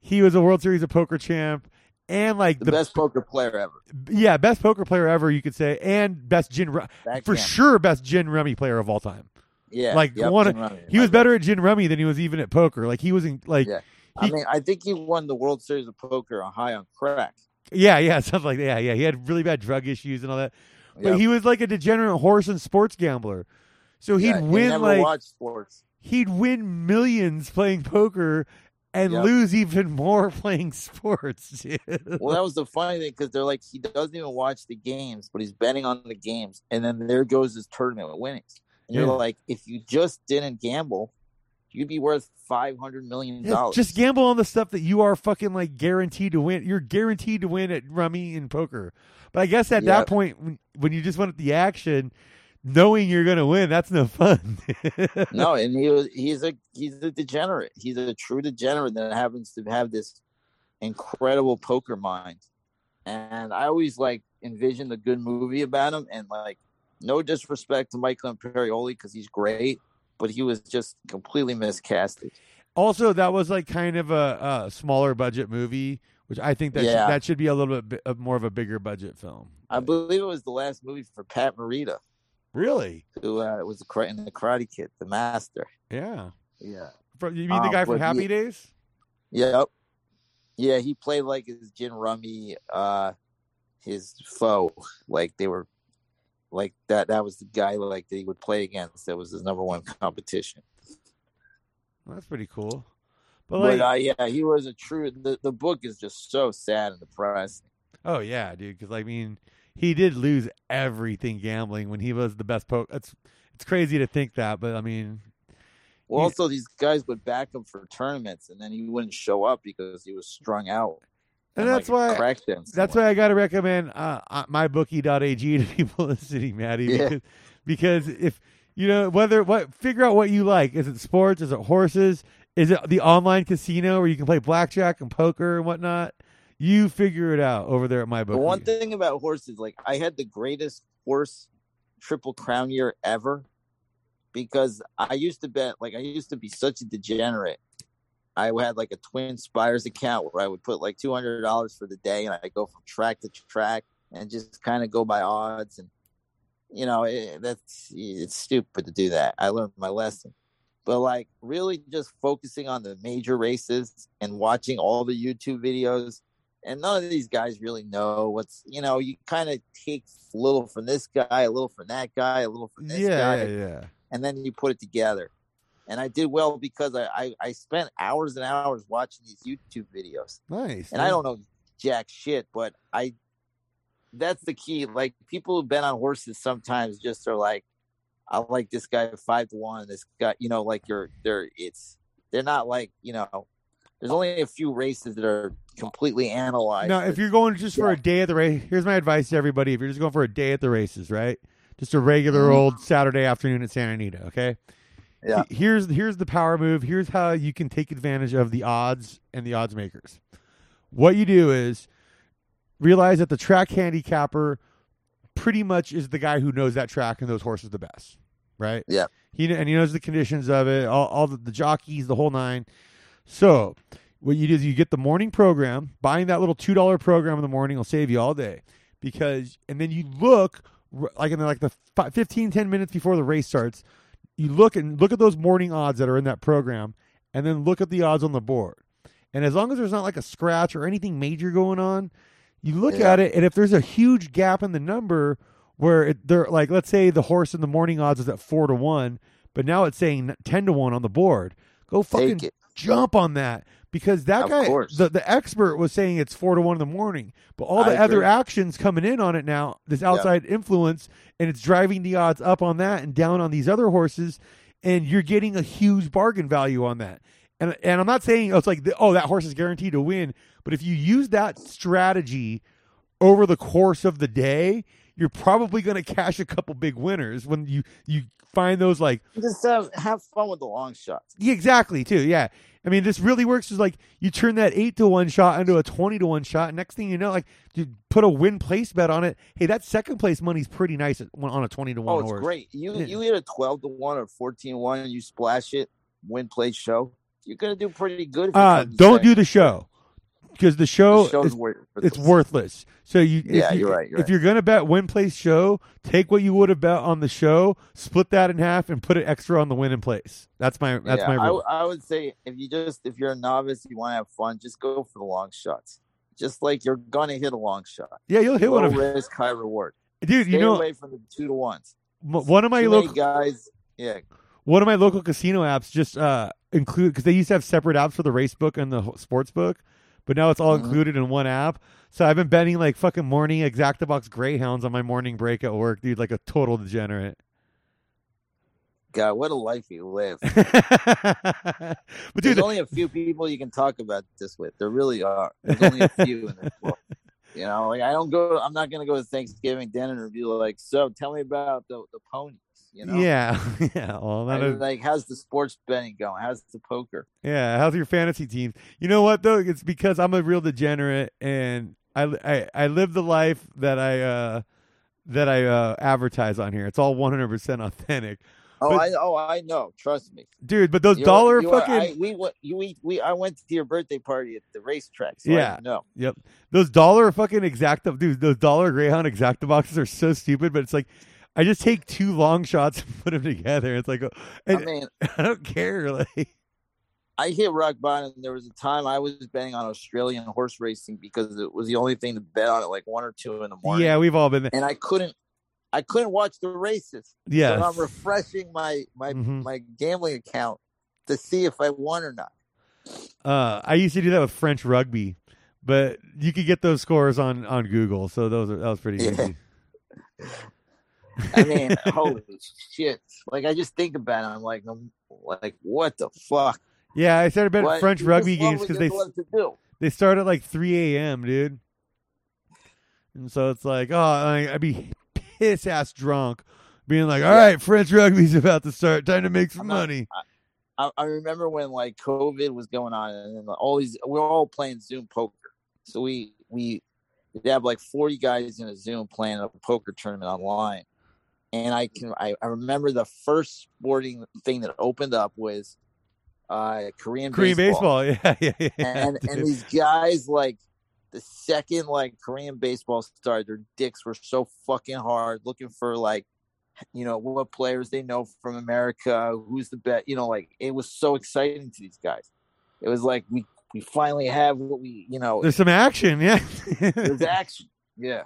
[SPEAKER 1] he was a World Series of Poker champ and like
[SPEAKER 2] the,
[SPEAKER 1] the,
[SPEAKER 2] best poker player ever.
[SPEAKER 1] yeah best poker player ever you could say and best gin
[SPEAKER 2] Back
[SPEAKER 1] for
[SPEAKER 2] then.
[SPEAKER 1] sure best gin rummy player of all time.
[SPEAKER 2] Yeah,
[SPEAKER 1] like,
[SPEAKER 2] yep,
[SPEAKER 1] one-
[SPEAKER 2] Rummy.
[SPEAKER 1] He was better at gin rummy than he was even at poker. Like he was in like
[SPEAKER 2] Yeah. I mean, I think he won the World Series of Poker on high on crack.
[SPEAKER 1] yeah yeah stuff like that. Yeah yeah he had really bad drug issues and all that. But
[SPEAKER 2] Yep.
[SPEAKER 1] he was like a degenerate horse and sports gambler. So he'd
[SPEAKER 2] Yeah, he
[SPEAKER 1] win
[SPEAKER 2] never
[SPEAKER 1] like
[SPEAKER 2] sports.
[SPEAKER 1] he'd win millions playing poker and
[SPEAKER 2] Yep.
[SPEAKER 1] lose even more playing sports. dude.
[SPEAKER 2] Well, that was the funny thing because they're like he doesn't even watch the games, but he's betting on the games, and then there goes his tournament winnings. And
[SPEAKER 1] Yeah.
[SPEAKER 2] you're like, if you just didn't gamble, you'd be worth five hundred million
[SPEAKER 1] Yeah,
[SPEAKER 2] dollars.
[SPEAKER 1] just gamble on the stuff that you are fucking like guaranteed to win. You're guaranteed to win at rummy and poker. But I guess at
[SPEAKER 2] Yeah.
[SPEAKER 1] that point, when, when you just want the action, knowing you're gonna win, that's no fun.
[SPEAKER 2] no, and he was he's a he's a degenerate. He's a true degenerate that happens to have this incredible poker mind. And I always like envisioned a good movie about him and like no disrespect to Michael Imperioli because he's great, but he was just completely miscasted.
[SPEAKER 1] also, that was like kind of a, a smaller budget movie, which I think that
[SPEAKER 2] Yeah.
[SPEAKER 1] should, that should be a little bit bi- more of a bigger budget film.
[SPEAKER 2] I believe it was the last movie for Pat Morita,
[SPEAKER 1] Really?
[SPEAKER 2] who uh, was the, in the Karate Kid, the master.
[SPEAKER 1] Yeah.
[SPEAKER 2] Yeah.
[SPEAKER 1] From, you mean the
[SPEAKER 2] Um,
[SPEAKER 1] guy from Happy
[SPEAKER 2] yeah.
[SPEAKER 1] Days?
[SPEAKER 2] Yep. Yeah, he played like his Gin Rummy, uh, his foe. Like they were, like that. That was the guy like that he would play against. That was his number one competition.
[SPEAKER 1] Well, that's pretty cool. But
[SPEAKER 2] But,
[SPEAKER 1] like,
[SPEAKER 2] uh, yeah, he was a true. The, the book is just so sad and depressing.
[SPEAKER 1] oh yeah, dude. Because I mean, he did lose everything gambling when he was the best poker. It's it's crazy to think that, but I mean,
[SPEAKER 2] Well, also these guys would back him for tournaments, and then he wouldn't show up because he was strung out.
[SPEAKER 1] and that's why
[SPEAKER 2] him.
[SPEAKER 1] That's why I got to recommend uh, uh, mybookie.ag to people listening, Matty.
[SPEAKER 2] Yeah.
[SPEAKER 1] Because, because if you know whether what figure out what you like. Is it sports? Is it horses? Is it the online casino where you can play blackjack and poker and whatnot? You figure it out over there at mybookie.
[SPEAKER 2] The one thing about horses, like I had the greatest horse triple crown year ever because I used to bet, like I used to be such a degenerate. I had like a Twin Spires account where I would put like two hundred dollars for the day, and I go from track to track and just kind of go by odds. And you know, it, that's it's stupid to do that. I learned my lesson. But like really just focusing on the major races and watching all the YouTube videos and none of these guys really know what's you know you kind of take a little from this guy a little from that guy a little from this
[SPEAKER 1] yeah,
[SPEAKER 2] guy
[SPEAKER 1] yeah, yeah.
[SPEAKER 2] and then you put it together and i did well because I, I i spent hours and hours watching these youtube videos
[SPEAKER 1] Nice.
[SPEAKER 2] and i don't know jack shit but i that's the key like people who've been on horses sometimes just are like i like this guy five to one this guy you know like you're they're it's they're not like you know there's only a few races that are completely analyzed
[SPEAKER 1] Now, if you're going just for
[SPEAKER 2] Yeah.
[SPEAKER 1] a day at the race, here's my advice to everybody: if you're just going for a day at the races, right? Just a regular
[SPEAKER 2] Mhm.
[SPEAKER 1] old Saturday afternoon at Santa Anita, okay?
[SPEAKER 2] Yeah.
[SPEAKER 1] Here's here's the power move. Here's how you can take advantage of the odds and the odds makers. What you do is realize that the track handicapper pretty much is the guy who knows that track and those horses the best, right?
[SPEAKER 2] Yeah.
[SPEAKER 1] He and he knows the conditions of it, all, all the, the jockeys, the whole nine. So what you do is you get the morning program. Buying that little two dollar program in the morning will save you all day because, and then you look like in the, like the fi 15, 10 minutes before the race starts. You look and look at those morning odds that are in that program, and then look at the odds on the board. And as long as there's not like a scratch or anything major going on, you look
[SPEAKER 2] Yeah.
[SPEAKER 1] at it, and if there's a huge gap in the number where it, they're like, let's say the horse in the morning odds is at four to one, but now it's saying ten to one on the board, go fucking jump on that because that
[SPEAKER 2] Of
[SPEAKER 1] guy,
[SPEAKER 2] course.
[SPEAKER 1] the the expert was saying it's four to one in the morning, but all
[SPEAKER 2] I
[SPEAKER 1] the other
[SPEAKER 2] agree.
[SPEAKER 1] actions coming in on it now, this outside influence, and it's driving the odds up on that and down on these other horses, and you're getting a huge bargain value on that. And and I'm not saying oh, it's like the, oh that horse is guaranteed to win, but if you use that strategy over the course of the day, you're probably going to cash a couple big winners when you you find those like
[SPEAKER 2] just have have fun with the long shots
[SPEAKER 1] yeah, exactly too. Yeah. I mean, this really works. Is like you turn that eight to one shot into a twenty to one shot. Next thing you know, like you put a win place bet on it. Hey, that second place money's pretty nice on a twenty to one
[SPEAKER 2] oh it's
[SPEAKER 1] horse.
[SPEAKER 2] great you
[SPEAKER 1] Yeah.
[SPEAKER 2] you hit a 12 to 1 or 14 1 and you splash it win place show you're gonna do pretty good
[SPEAKER 1] Uh, don't do the show because the show
[SPEAKER 2] the show's
[SPEAKER 1] is
[SPEAKER 2] worth
[SPEAKER 1] it's worthless. So you, if
[SPEAKER 2] Yeah,
[SPEAKER 1] you,
[SPEAKER 2] you're right, you're
[SPEAKER 1] if
[SPEAKER 2] right.
[SPEAKER 1] you're gonna bet win place show, take what you would have bet on the show, split that in half, and put it extra on the win in place. That's my that's
[SPEAKER 2] yeah,
[SPEAKER 1] my
[SPEAKER 2] I,
[SPEAKER 1] rule.
[SPEAKER 2] I would say if you just if you're a novice you want to have fun just go for the long shots just like you're gonna hit a long shot
[SPEAKER 1] yeah, you'll hit
[SPEAKER 2] low
[SPEAKER 1] one of
[SPEAKER 2] risk high reward
[SPEAKER 1] dude.
[SPEAKER 2] Stay
[SPEAKER 1] You know,
[SPEAKER 2] away from the two to ones
[SPEAKER 1] one of my local
[SPEAKER 2] guys yeah
[SPEAKER 1] one of my local casino apps just uh include because they used to have separate apps for the race book and the sports book but now it's all
[SPEAKER 2] Mhm.
[SPEAKER 1] included in one app so i've been betting like fucking morning exacta box greyhounds on my morning break at work dude like a total degenerate
[SPEAKER 2] God, what a life you live.
[SPEAKER 1] but dude, There's
[SPEAKER 2] only a few people you can talk about this with. There really are. There's only a few in this world. You know, like I don't go. I'm not gonna go to Thanksgiving dinner and be like, "So, tell me about the the ponies." You know,
[SPEAKER 1] yeah, yeah. Well, that is,
[SPEAKER 2] like how's the sports betting going? How's the poker?
[SPEAKER 1] yeah. How's your fantasy teams? You know what though? It's because I'm a real degenerate, and I I, I live the life that I uh that I uh advertise on here. It's all 100 percent authentic,
[SPEAKER 2] Oh,
[SPEAKER 1] But-
[SPEAKER 2] I oh I know. Trust me.
[SPEAKER 1] dude. But those
[SPEAKER 2] You
[SPEAKER 1] dollar
[SPEAKER 2] are-
[SPEAKER 1] fucking
[SPEAKER 2] I, we went. You we, we I went to your birthday party at the racetrack. So
[SPEAKER 1] Yeah.
[SPEAKER 2] No.
[SPEAKER 1] Yep. Those dollar fucking exacta dude, those dollar Greyhound exacta boxes are so stupid, but it's like I just take two long shots and put them together. It's like,
[SPEAKER 2] I mean,
[SPEAKER 1] I don't care. Like,
[SPEAKER 2] I hit rock bottom. And there was a time I was betting on Australian horse racing because it was the only thing to bet on at like one or two in the morning.
[SPEAKER 1] yeah, we've all been there.
[SPEAKER 2] and I couldn't I couldn't watch the races.
[SPEAKER 1] Yeah.
[SPEAKER 2] So I'm refreshing my my
[SPEAKER 1] Mhm.
[SPEAKER 2] my gambling account to see if I won or not.
[SPEAKER 1] Uh, I used to do that with French rugby, but you could get those scores on on Google, so those are, that was pretty
[SPEAKER 2] Yeah.
[SPEAKER 1] easy.
[SPEAKER 2] I mean, holy shit! Like I just think about it, I'm like, I'm like, what the fuck?
[SPEAKER 1] Yeah, I started betting French rugby games because they
[SPEAKER 2] to do.
[SPEAKER 1] they start at like 3 a.m., dude. And so it's like, oh, I, I'd be piss ass drunk, being like, all
[SPEAKER 2] Yeah.
[SPEAKER 1] right, French rugby's about to start. Time to make some
[SPEAKER 2] not-
[SPEAKER 1] money.
[SPEAKER 2] I, I remember when like COVID was going on, and then all these we are all playing Zoom poker. So we we we'd have like forty guys in a Zoom playing a poker tournament online. And I can I, I remember the first sporting thing that opened up was uh Korean
[SPEAKER 1] Korean
[SPEAKER 2] baseball.
[SPEAKER 1] baseball. Yeah, yeah, yeah.
[SPEAKER 2] and and these guys like the second like Korean baseball started, their dicks were so fucking hard, looking for like, you know, what players they know from America, who's the best, you know, like it was so exciting to these guys. It was like we we finally have what we, you know,
[SPEAKER 1] There's some action, yeah.
[SPEAKER 2] there's action. Yeah,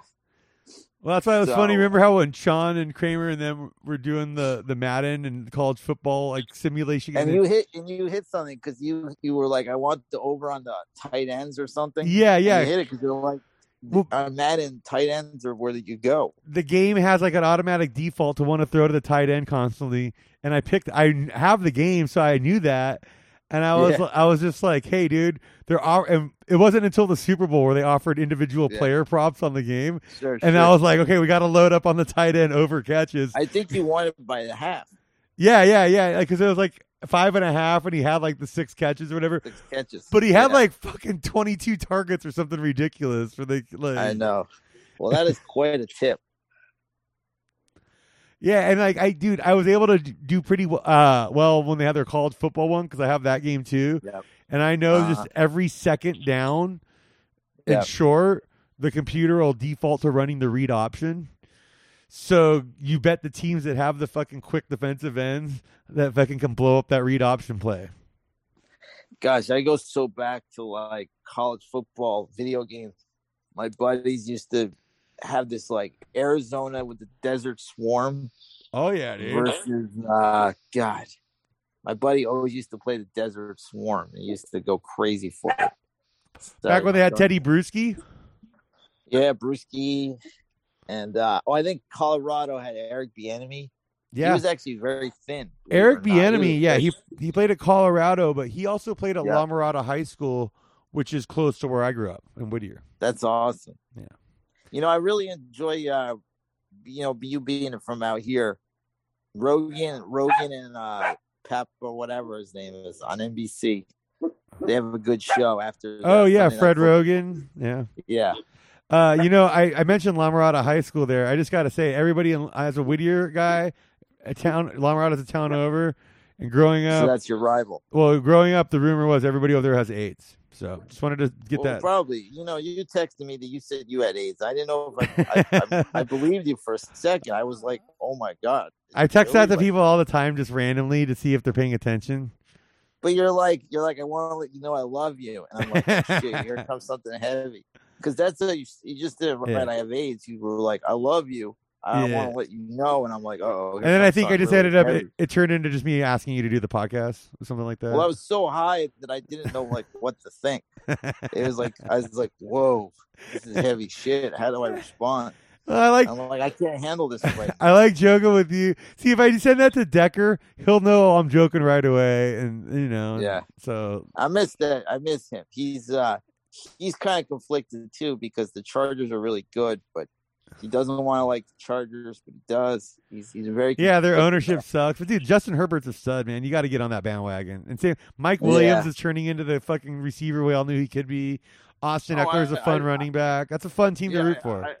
[SPEAKER 1] well, that's why it was funny.
[SPEAKER 2] So-
[SPEAKER 1] Remember how when Sean and Kramer and them were doing the the Madden and college football like simulation?
[SPEAKER 2] and
[SPEAKER 1] game?
[SPEAKER 2] you hit and you hit something because you you were like, I want the over on the tight ends or something.
[SPEAKER 1] yeah,
[SPEAKER 2] And
[SPEAKER 1] yeah.
[SPEAKER 2] you hit it because you're like.
[SPEAKER 1] Well-
[SPEAKER 2] on Madden, tight ends are where did you go?
[SPEAKER 1] the game has like an automatic default to want to throw to the tight end constantly, and I picked. I have the game, so I knew that, and I was
[SPEAKER 2] Yeah.
[SPEAKER 1] I was just like, hey, dude, there are. And it wasn't until the Super Bowl where they offered individual
[SPEAKER 2] Yeah.
[SPEAKER 1] player props on the game,
[SPEAKER 2] Sure,
[SPEAKER 1] and
[SPEAKER 2] sure.
[SPEAKER 1] I was like, okay, we got to load up on the tight end over catches.
[SPEAKER 2] I think you won it by the half,
[SPEAKER 1] yeah, yeah, yeah, because it was like five and a half, and he had like the six catches or whatever.
[SPEAKER 2] six catches.
[SPEAKER 1] But he had
[SPEAKER 2] Yeah,
[SPEAKER 1] like fucking twenty two targets or something ridiculous for the like.
[SPEAKER 2] I know. Well, that is quite a tip.
[SPEAKER 1] Yeah, and like I, dude, I was able to do pretty uh, well when they had their college football one because I have that game too,
[SPEAKER 2] Yep.
[SPEAKER 1] and I know
[SPEAKER 2] Uh-huh.
[SPEAKER 1] just every second down
[SPEAKER 2] Yep.
[SPEAKER 1] and short, the computer will default to running the read option. So you bet the teams that have the fucking quick defensive ends that fucking can blow up that read option play.
[SPEAKER 2] Gosh, I go so back to like college football video games. My buddies used to have this like Arizona with the Desert Swarm
[SPEAKER 1] Oh yeah, dude.
[SPEAKER 2] versus uh God. My buddy always used to play the Desert Swarm. He used to go crazy for it.
[SPEAKER 1] Back when they had Tedy Bruschi.
[SPEAKER 2] Yeah, Brewski. And uh oh, I think Colorado had Eric Bieniemy.
[SPEAKER 1] Yeah, he
[SPEAKER 2] was actually very thin.
[SPEAKER 1] Eric Bieniemy. Yeah, he he played at Colorado, but he also played at
[SPEAKER 2] Yeah.
[SPEAKER 1] La Mirada High School, which is close to where I grew up in Whittier.
[SPEAKER 2] That's awesome.
[SPEAKER 1] Yeah.
[SPEAKER 2] You know, I really enjoy uh you know, you being from out here. Rogan Rogan and uh Pep or whatever his name is on NBC. They have a good show after
[SPEAKER 1] Oh yeah,
[SPEAKER 2] Sunday
[SPEAKER 1] Fred. Rogan. Yeah.
[SPEAKER 2] Yeah.
[SPEAKER 1] Uh, you know, I, I mentioned La Mirada High School there. I just got to say, everybody in, as a Whittier guy, a town La Mirada's a town over, and growing
[SPEAKER 2] So
[SPEAKER 1] up,
[SPEAKER 2] that's your rival.
[SPEAKER 1] well, growing up, the rumor was everybody over there has AIDS. So just wanted to get
[SPEAKER 2] Well,
[SPEAKER 1] that.
[SPEAKER 2] probably. You know, you texted me that you said you had AIDS. I didn't know if I I, I, I believed you for a second. I was like, oh my God.
[SPEAKER 1] I text that to
[SPEAKER 2] Really?
[SPEAKER 1] people all the time, just randomly, to see if they're paying attention.
[SPEAKER 2] But you're like, you're like, I want to let you know I love you, and I'm like, oh, shit, here comes something heavy, because that's a, you, you just did it right.
[SPEAKER 1] Yeah.
[SPEAKER 2] I have AIDS. You were like, I love you. I
[SPEAKER 1] Yeah.
[SPEAKER 2] want to let you know, and I'm like, oh.
[SPEAKER 1] And then I think I just ended up. It, it turned into just me asking you to do the podcast, or something like that.
[SPEAKER 2] Well, I was so high that I didn't know like what to think. It was like I was like, whoa, this is heavy shit. How do I respond?
[SPEAKER 1] I like
[SPEAKER 2] I'm like, I can't handle this right
[SPEAKER 1] I like joking with you. See, if I send that to Decker, he'll know I'm joking right away, and you know.
[SPEAKER 2] Yeah.
[SPEAKER 1] So
[SPEAKER 2] I miss that. I miss him. He's uh he's kind of conflicted too because the Chargers are really good, but he doesn't want to like the Chargers, but he does. He's he's very
[SPEAKER 1] yeah, their ownership sucks. But dude, Justin Herbert's a stud, man. You got to get on that bandwagon. And say Mike Williams
[SPEAKER 2] Yeah.
[SPEAKER 1] is turning into the fucking receiver we all knew he could be. Austin
[SPEAKER 2] Oh,
[SPEAKER 1] Ekeler's a fun
[SPEAKER 2] I-
[SPEAKER 1] running back. That's a fun team
[SPEAKER 2] Yeah,
[SPEAKER 1] to root for.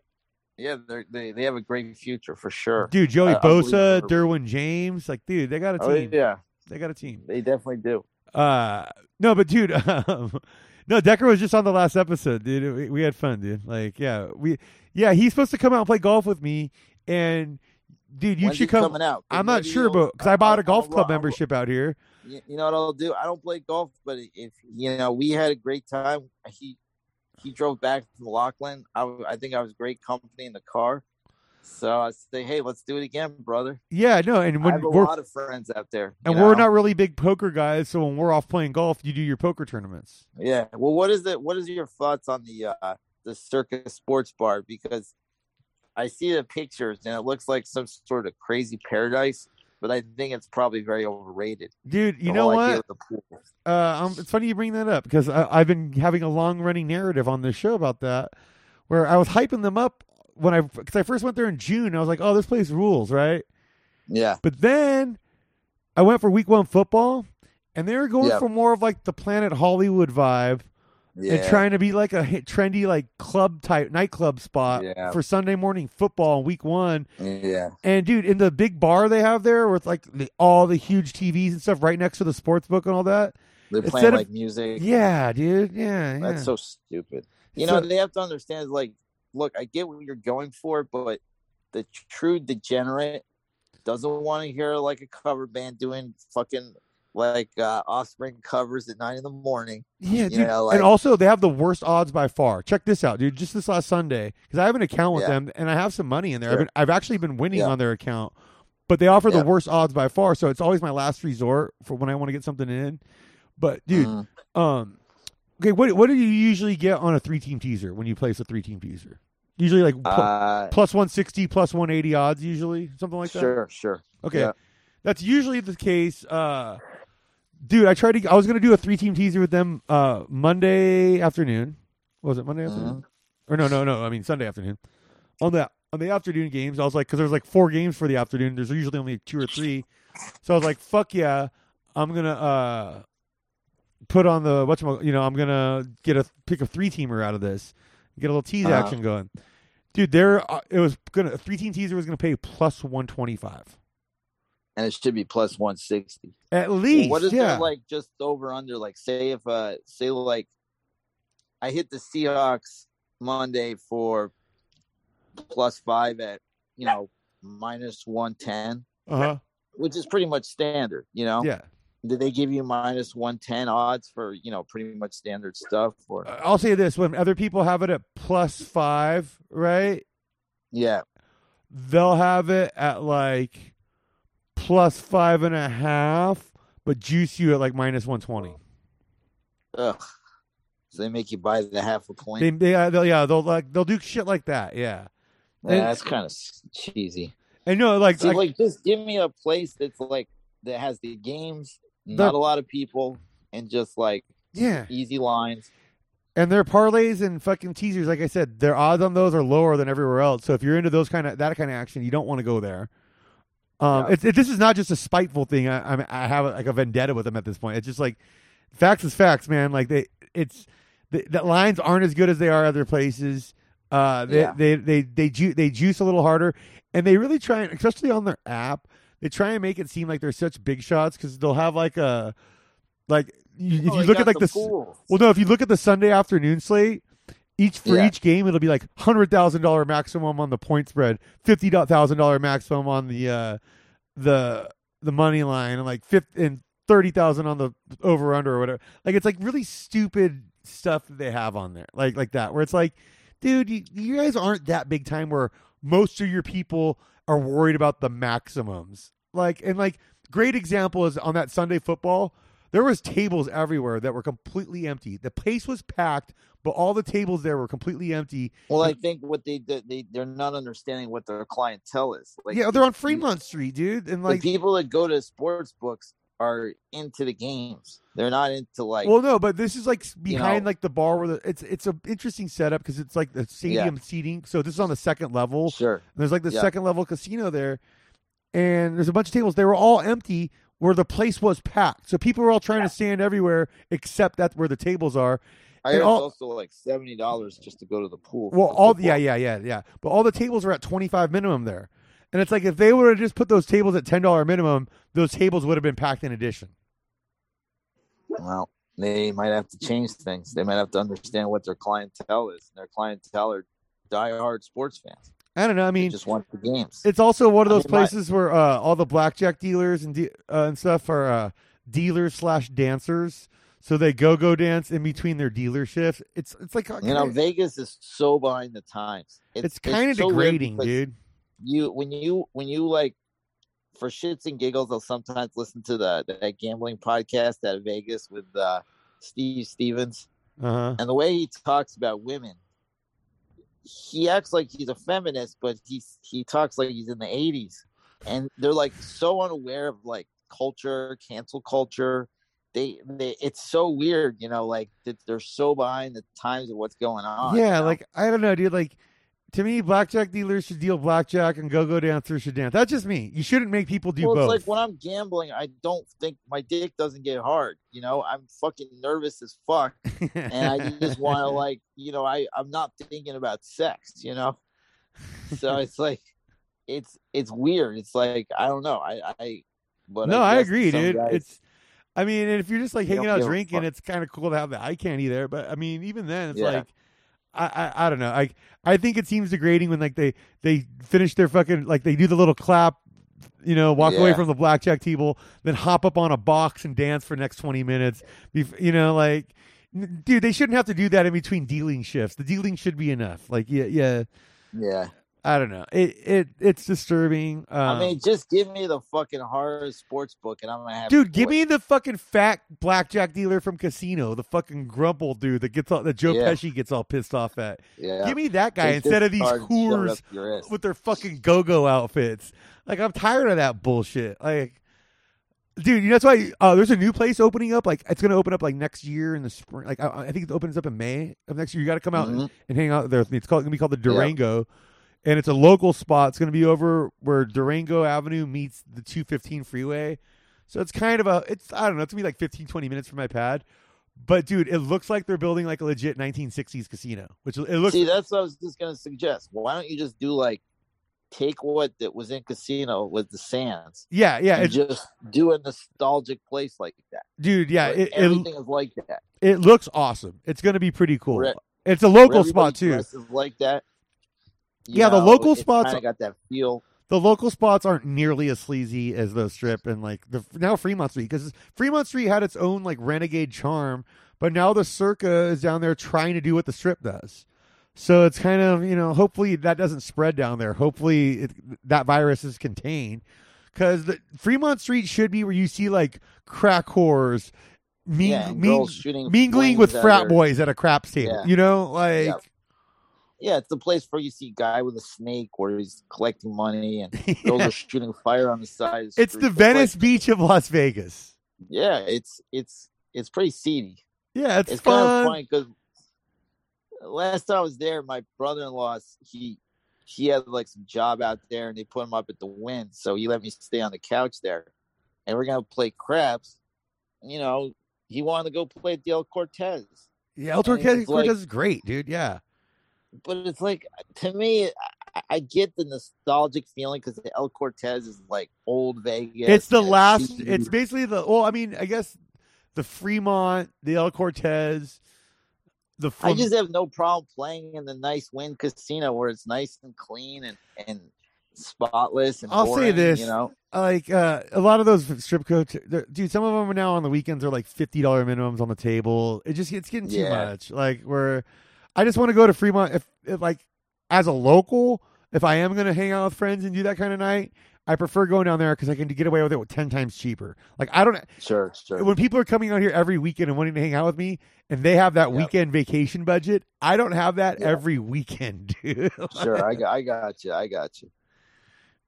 [SPEAKER 2] Yeah, they they have a great future for sure.
[SPEAKER 1] dude, Joey
[SPEAKER 2] I
[SPEAKER 1] Bosa, Derwin James, like, dude, they got a
[SPEAKER 2] Oh
[SPEAKER 1] team.
[SPEAKER 2] yeah,
[SPEAKER 1] They got a team.
[SPEAKER 2] they definitely do.
[SPEAKER 1] Uh, no, but dude, um, no, Decker was just on the last episode, dude. We, we had fun, dude. Like, yeah, we, yeah, he's supposed to come out and play golf with me, and dude, you
[SPEAKER 2] When's
[SPEAKER 1] should come.
[SPEAKER 2] out?
[SPEAKER 1] I'm not sure, but because I bought a golf club membership out here.
[SPEAKER 2] You you know what I'll do? I don't play golf, but if you know, we had a great time. He he drove back from Laughlin. I, I think I was great company in the car. So I say, hey, let's do it again, brother.
[SPEAKER 1] Yeah, no, and
[SPEAKER 2] I
[SPEAKER 1] when
[SPEAKER 2] have a lot of friends out there,
[SPEAKER 1] and we're not really big poker guys, so when we're off playing golf, you do your poker tournaments.
[SPEAKER 2] Yeah. Well, what is it? What is your thoughts on the uh the Circa Sports Bar? Because I see the pictures and it looks like some sort of crazy paradise, but I think it's probably very overrated.
[SPEAKER 1] Dude, you know what?
[SPEAKER 2] the pool.
[SPEAKER 1] Uh, um, it's funny you bring that up because I've been having a long running narrative on this show about that, where I was hyping them up when I because I first went there in June. I was like, oh, this place rules, right?
[SPEAKER 2] Yeah.
[SPEAKER 1] But then I went for week one football, and they were going
[SPEAKER 2] Yeah.
[SPEAKER 1] for more of like the Planet Hollywood vibe
[SPEAKER 2] Yeah.
[SPEAKER 1] and trying to be like a trendy like club type nightclub spot
[SPEAKER 2] Yeah.
[SPEAKER 1] for Sunday morning football in week one.
[SPEAKER 2] yeah.
[SPEAKER 1] And dude, in the big bar they have there with like the, all the huge TVs and stuff right next to the sports book and all that.
[SPEAKER 2] They're
[SPEAKER 1] Instead
[SPEAKER 2] playing
[SPEAKER 1] of-
[SPEAKER 2] like music.
[SPEAKER 1] Yeah, dude. Yeah, yeah.
[SPEAKER 2] That's so stupid. You
[SPEAKER 1] So-
[SPEAKER 2] know, they have to understand like, look, I get what you're going for, but the true degenerate doesn't want to hear like a cover band doing fucking like uh offspring covers at nine in the morning.
[SPEAKER 1] Yeah,
[SPEAKER 2] You
[SPEAKER 1] dude.
[SPEAKER 2] know, like-
[SPEAKER 1] and also, they have the worst odds by far. Check this out, dude. Just this last Sunday, because I have an account with
[SPEAKER 2] Yeah.
[SPEAKER 1] them and I have some money in there. I've, been, I've actually been winning
[SPEAKER 2] Yeah.
[SPEAKER 1] on their account, but they offer
[SPEAKER 2] Yeah.
[SPEAKER 1] the worst odds by far. So it's always my last resort for when I want to get something in. But dude,
[SPEAKER 2] Mm.
[SPEAKER 1] um, okay, what what do you usually get on a three team teaser when you place a three team teaser? Usually like pl-
[SPEAKER 2] uh
[SPEAKER 1] plus one sixty, plus one eighty odds, usually something like that.
[SPEAKER 2] sure, sure.
[SPEAKER 1] Okay.
[SPEAKER 2] Yeah.
[SPEAKER 1] That's usually the case. Uh dude, I tried to I was gonna do a three team teaser with them uh Monday afternoon. What was it Monday afternoon? Or no, no, no, I mean Sunday afternoon. On the on the afternoon games, I was like, because there's like four games for the afternoon. There's usually only two or three, so I was like, "Fuck yeah, I'm gonna uh put on the what's you know I'm gonna get a pick a three teamer out of this, get a little tease
[SPEAKER 2] Uh-huh.
[SPEAKER 1] action going." Dude, there uh, it was gonna a three team teaser was gonna pay plus one twenty five
[SPEAKER 2] And it should be plus one sixty.
[SPEAKER 1] at least.
[SPEAKER 2] what is
[SPEAKER 1] yeah.
[SPEAKER 2] there like just over under? Like say if uh say like I hit the Seahawks Monday for plus five at you know minus one ten,
[SPEAKER 1] uh huh.
[SPEAKER 2] which is pretty much standard. You know,
[SPEAKER 1] Yeah.
[SPEAKER 2] Did they give you minus one ten odds for you know pretty much standard stuff? Or
[SPEAKER 1] I'll say this: when other people have it at plus five, right?
[SPEAKER 2] yeah,
[SPEAKER 1] They'll have it at like plus five and a half, but juice you at like minus one twenty.
[SPEAKER 2] ugh. So they make you buy the half a point.
[SPEAKER 1] They, they, uh, they'll, yeah, they'll like they'll do shit like that. Yeah,
[SPEAKER 2] yeah, that's kind of cheesy.
[SPEAKER 1] and no, like,
[SPEAKER 2] See,
[SPEAKER 1] like
[SPEAKER 2] like just give me a place that's like that has the games,
[SPEAKER 1] The-
[SPEAKER 2] not a lot of people, and just like
[SPEAKER 1] yeah,
[SPEAKER 2] easy lines.
[SPEAKER 1] and their parlays and fucking teasers. Like I said, their odds on those are lower than everywhere else. So if you're into those kind of that kind of action, you don't want to go there. Um,
[SPEAKER 2] Yeah.
[SPEAKER 1] it's it, this is not just a spiteful thing. I, I I have like a vendetta with them at this point. It's just like facts is facts, man. Like they, it's the, the lines aren't as good as they are other places. Uh, they
[SPEAKER 2] Yeah.
[SPEAKER 1] they they they, ju- they juice a little harder, and they really try, and especially on their app, they try and make it seem like they're such big shots because they'll have like a like you, if
[SPEAKER 2] Oh,
[SPEAKER 1] you look at like
[SPEAKER 2] the
[SPEAKER 1] this. Well, no, if you look at the Sunday afternoon slate, each for
[SPEAKER 2] Yeah.
[SPEAKER 1] each game it'll be like hundred thousand dollar maximum on the point spread, fifty thousand dollar maximum on the uh, the the money line, and like fifth and thirty thousand on the over under or whatever. Like it's like really stupid stuff that they have on there, like like that, where it's like, dude, you, you guys aren't that big time where most of your people are worried about the maximums. Like and like great example is on that Sunday football. There was tables everywhere that were completely empty. The place was packed, but all the tables there were completely empty.
[SPEAKER 2] Well, I think what they they they're not understanding what their clientele is. Like,
[SPEAKER 1] yeah, they're on Fremont Street, dude, and
[SPEAKER 2] the
[SPEAKER 1] like,
[SPEAKER 2] people that go to sports books are into the games. They're not into like
[SPEAKER 1] well, no, but this is like behind
[SPEAKER 2] know.
[SPEAKER 1] like the bar where the it's it's a interesting setup because it's like the stadium seating. So this is on the second level.
[SPEAKER 2] sure.
[SPEAKER 1] And there's like the
[SPEAKER 2] Yeah.
[SPEAKER 1] second level casino there, and there's a bunch of tables. They were all empty where the place was packed. So people were all trying to stand everywhere except that where the tables are.
[SPEAKER 2] I
[SPEAKER 1] And
[SPEAKER 2] heard
[SPEAKER 1] all-
[SPEAKER 2] it's also like seventy dollars just to go to the pool.
[SPEAKER 1] Well, all
[SPEAKER 2] football.
[SPEAKER 1] yeah, yeah, yeah, yeah. But all the tables are at twenty five minimum there, and it's like if they would have just put those tables at ten dollar minimum, those tables would have been packed in addition.
[SPEAKER 2] Well, they might have to change things. They might have to understand what their clientele is. Their clientele are diehard sports fans.
[SPEAKER 1] I don't know. I
[SPEAKER 2] They
[SPEAKER 1] mean,
[SPEAKER 2] just want the games.
[SPEAKER 1] it's also one of
[SPEAKER 2] I
[SPEAKER 1] those
[SPEAKER 2] mean, my-
[SPEAKER 1] places where uh, all the blackjack dealers and de- uh, and stuff are uh, dealers slash dancers. So they go go dance in between their dealer shifts. It's it's like
[SPEAKER 2] you know, Vegas is so behind the times.
[SPEAKER 1] it's kind of
[SPEAKER 2] so
[SPEAKER 1] degrading, dude.
[SPEAKER 2] You when you when you like for shits and giggles, I'll sometimes listen to the that gambling podcast out of Vegas with uh, Steve Stevens.
[SPEAKER 1] Uh huh.
[SPEAKER 2] and the way he talks about women he acts like he's a feminist but he's he talks like he's in the 80s and they're like so unaware of like culture cancel culture they, they it's so weird you know like that they're so behind the times of what's going on you
[SPEAKER 1] Yeah,
[SPEAKER 2] know?
[SPEAKER 1] like I don't know, dude. Like to me, blackjack dealers should deal blackjack, and go go dancers should dance. That's just me. You shouldn't make people do
[SPEAKER 2] well,
[SPEAKER 1] both.
[SPEAKER 2] it's like when I'm gambling, I don't think my dick doesn't get hard. You know, I'm fucking nervous as fuck, and I just want to like, you know, I I'm not thinking about sex. You know, so it's like, it's it's weird. It's like I don't know. I I but
[SPEAKER 1] no, I
[SPEAKER 2] guess
[SPEAKER 1] agree, dude.
[SPEAKER 2] guys-
[SPEAKER 1] It's, I mean, if you're just like hanging out drinking, it's kind of cool to have the eye candy there. But I mean, even then, it's
[SPEAKER 2] Yeah.
[SPEAKER 1] like, I, I, I don't know. I, I think it seems degrading when like they, they finish their fucking like they do the little clap, you know, walk away from the blackjack table, then hop up on a box and dance for the next twenty minutes. You know, like, dude, they shouldn't have to do that in between dealing shifts. The dealing should be enough. Like, yeah, yeah.
[SPEAKER 2] yeah.
[SPEAKER 1] I don't know. It, it, it's disturbing. Um,
[SPEAKER 2] I mean, just give me the fucking horror sports book, and I'm gonna have.
[SPEAKER 1] Dude, give me the fucking fat blackjack dealer from Casino, the fucking grumple dude that gets all that Joe
[SPEAKER 2] Yeah.
[SPEAKER 1] Pesci gets all pissed off at.
[SPEAKER 2] Yeah.
[SPEAKER 1] Give me that guy
[SPEAKER 2] Take
[SPEAKER 1] instead of these
[SPEAKER 2] card and shove it
[SPEAKER 1] whores
[SPEAKER 2] up your ass.
[SPEAKER 1] with their fucking go-go outfits. Like I'm tired of that bullshit. Like, dude, you know that's why uh, there's a new place opening up. Like it's gonna open up like next year in the spring. Like I, I think it opens up in May of next year. You got to come out and,
[SPEAKER 2] Mhm.
[SPEAKER 1] and hang out there with me. It's called gonna be called the Durango. And it's a local spot. It's going to be over where Durango Avenue meets the 215 freeway. So it's kind of a, it's, I don't know, it's going to be like 15, 20 minutes from my pad. But dude, it looks like they're building like a legit 1960s casino, which it looks,
[SPEAKER 2] See, that's what I was just gonna suggest. Why don't you just do like take what that was in Casino with the Sands
[SPEAKER 1] yeah, yeah,
[SPEAKER 2] and
[SPEAKER 1] it,
[SPEAKER 2] just do a nostalgic place like that.
[SPEAKER 1] dude, yeah, it, it,
[SPEAKER 2] everything is like that.
[SPEAKER 1] it looks awesome. It's going to be pretty cool.
[SPEAKER 2] Where-
[SPEAKER 1] It's a local spot too.
[SPEAKER 2] like that.
[SPEAKER 1] Yeah, the local spots-
[SPEAKER 2] kinda got that feel.
[SPEAKER 1] the local spots aren't nearly as sleazy as the strip and like the now Fremont Street because Fremont Street had its own like renegade charm, but now the Circa is down there trying to do what the strip does. So it's kind of you know hopefully that doesn't spread down there. Hopefully it, that virus is contained because the Fremont Street should be where you see like crack whores. Mean,
[SPEAKER 2] yeah,
[SPEAKER 1] mean, mingling with frat
[SPEAKER 2] their-
[SPEAKER 1] boys at a craps table.
[SPEAKER 2] Yeah.
[SPEAKER 1] You know, like
[SPEAKER 2] Yeah. Yeah, it's the place where you see guy with a snake where he's collecting money and
[SPEAKER 1] Yeah.
[SPEAKER 2] are shooting fire on the side. The
[SPEAKER 1] it's the
[SPEAKER 2] like-
[SPEAKER 1] Venice Beach of Las Vegas.
[SPEAKER 2] yeah, it's it's it's pretty seedy.
[SPEAKER 1] Yeah, it's,
[SPEAKER 2] it's kind of funny because last time I was there, my brother-in-law he he had like some job out there, and they put him up at the Wynn, so he let me stay on the couch there, and we're gonna play craps. You know, he wanted to go play at the El Cortez,
[SPEAKER 1] Yeah, El Cortez,
[SPEAKER 2] like-
[SPEAKER 1] Cortez is great, dude. Yeah.
[SPEAKER 2] But it's like to me. I, I get the nostalgic feeling because the El Cortez is like old Vegas.
[SPEAKER 1] it's the last
[SPEAKER 2] seedy.
[SPEAKER 1] it's basically the well, I mean, I guess the Fremont, the El Cortez, the
[SPEAKER 2] I just have no problem playing in the nice Wynn Casino where it's nice and clean and and spotless. And
[SPEAKER 1] I'll say this.
[SPEAKER 2] you know,
[SPEAKER 1] like uh, a lot of those strip coach dude, some of them are now on the weekends are like fifty dollar minimums on the table. It just it's getting too
[SPEAKER 2] Yeah.
[SPEAKER 1] much. Like where I just want to go to Fremont if, if like as a local, if I am gonna hang out with friends and do that kind of night, I prefer going down there because I can get away with it with ten times cheaper. Like I don't
[SPEAKER 2] Sure, sure.
[SPEAKER 1] when people are coming out here every weekend and wanting to hang out with me, and they have that
[SPEAKER 2] Yep.
[SPEAKER 1] weekend vacation budget, I don't have that
[SPEAKER 2] Yeah.
[SPEAKER 1] every weekend, dude.
[SPEAKER 2] Sure, I got, I got you. I got you.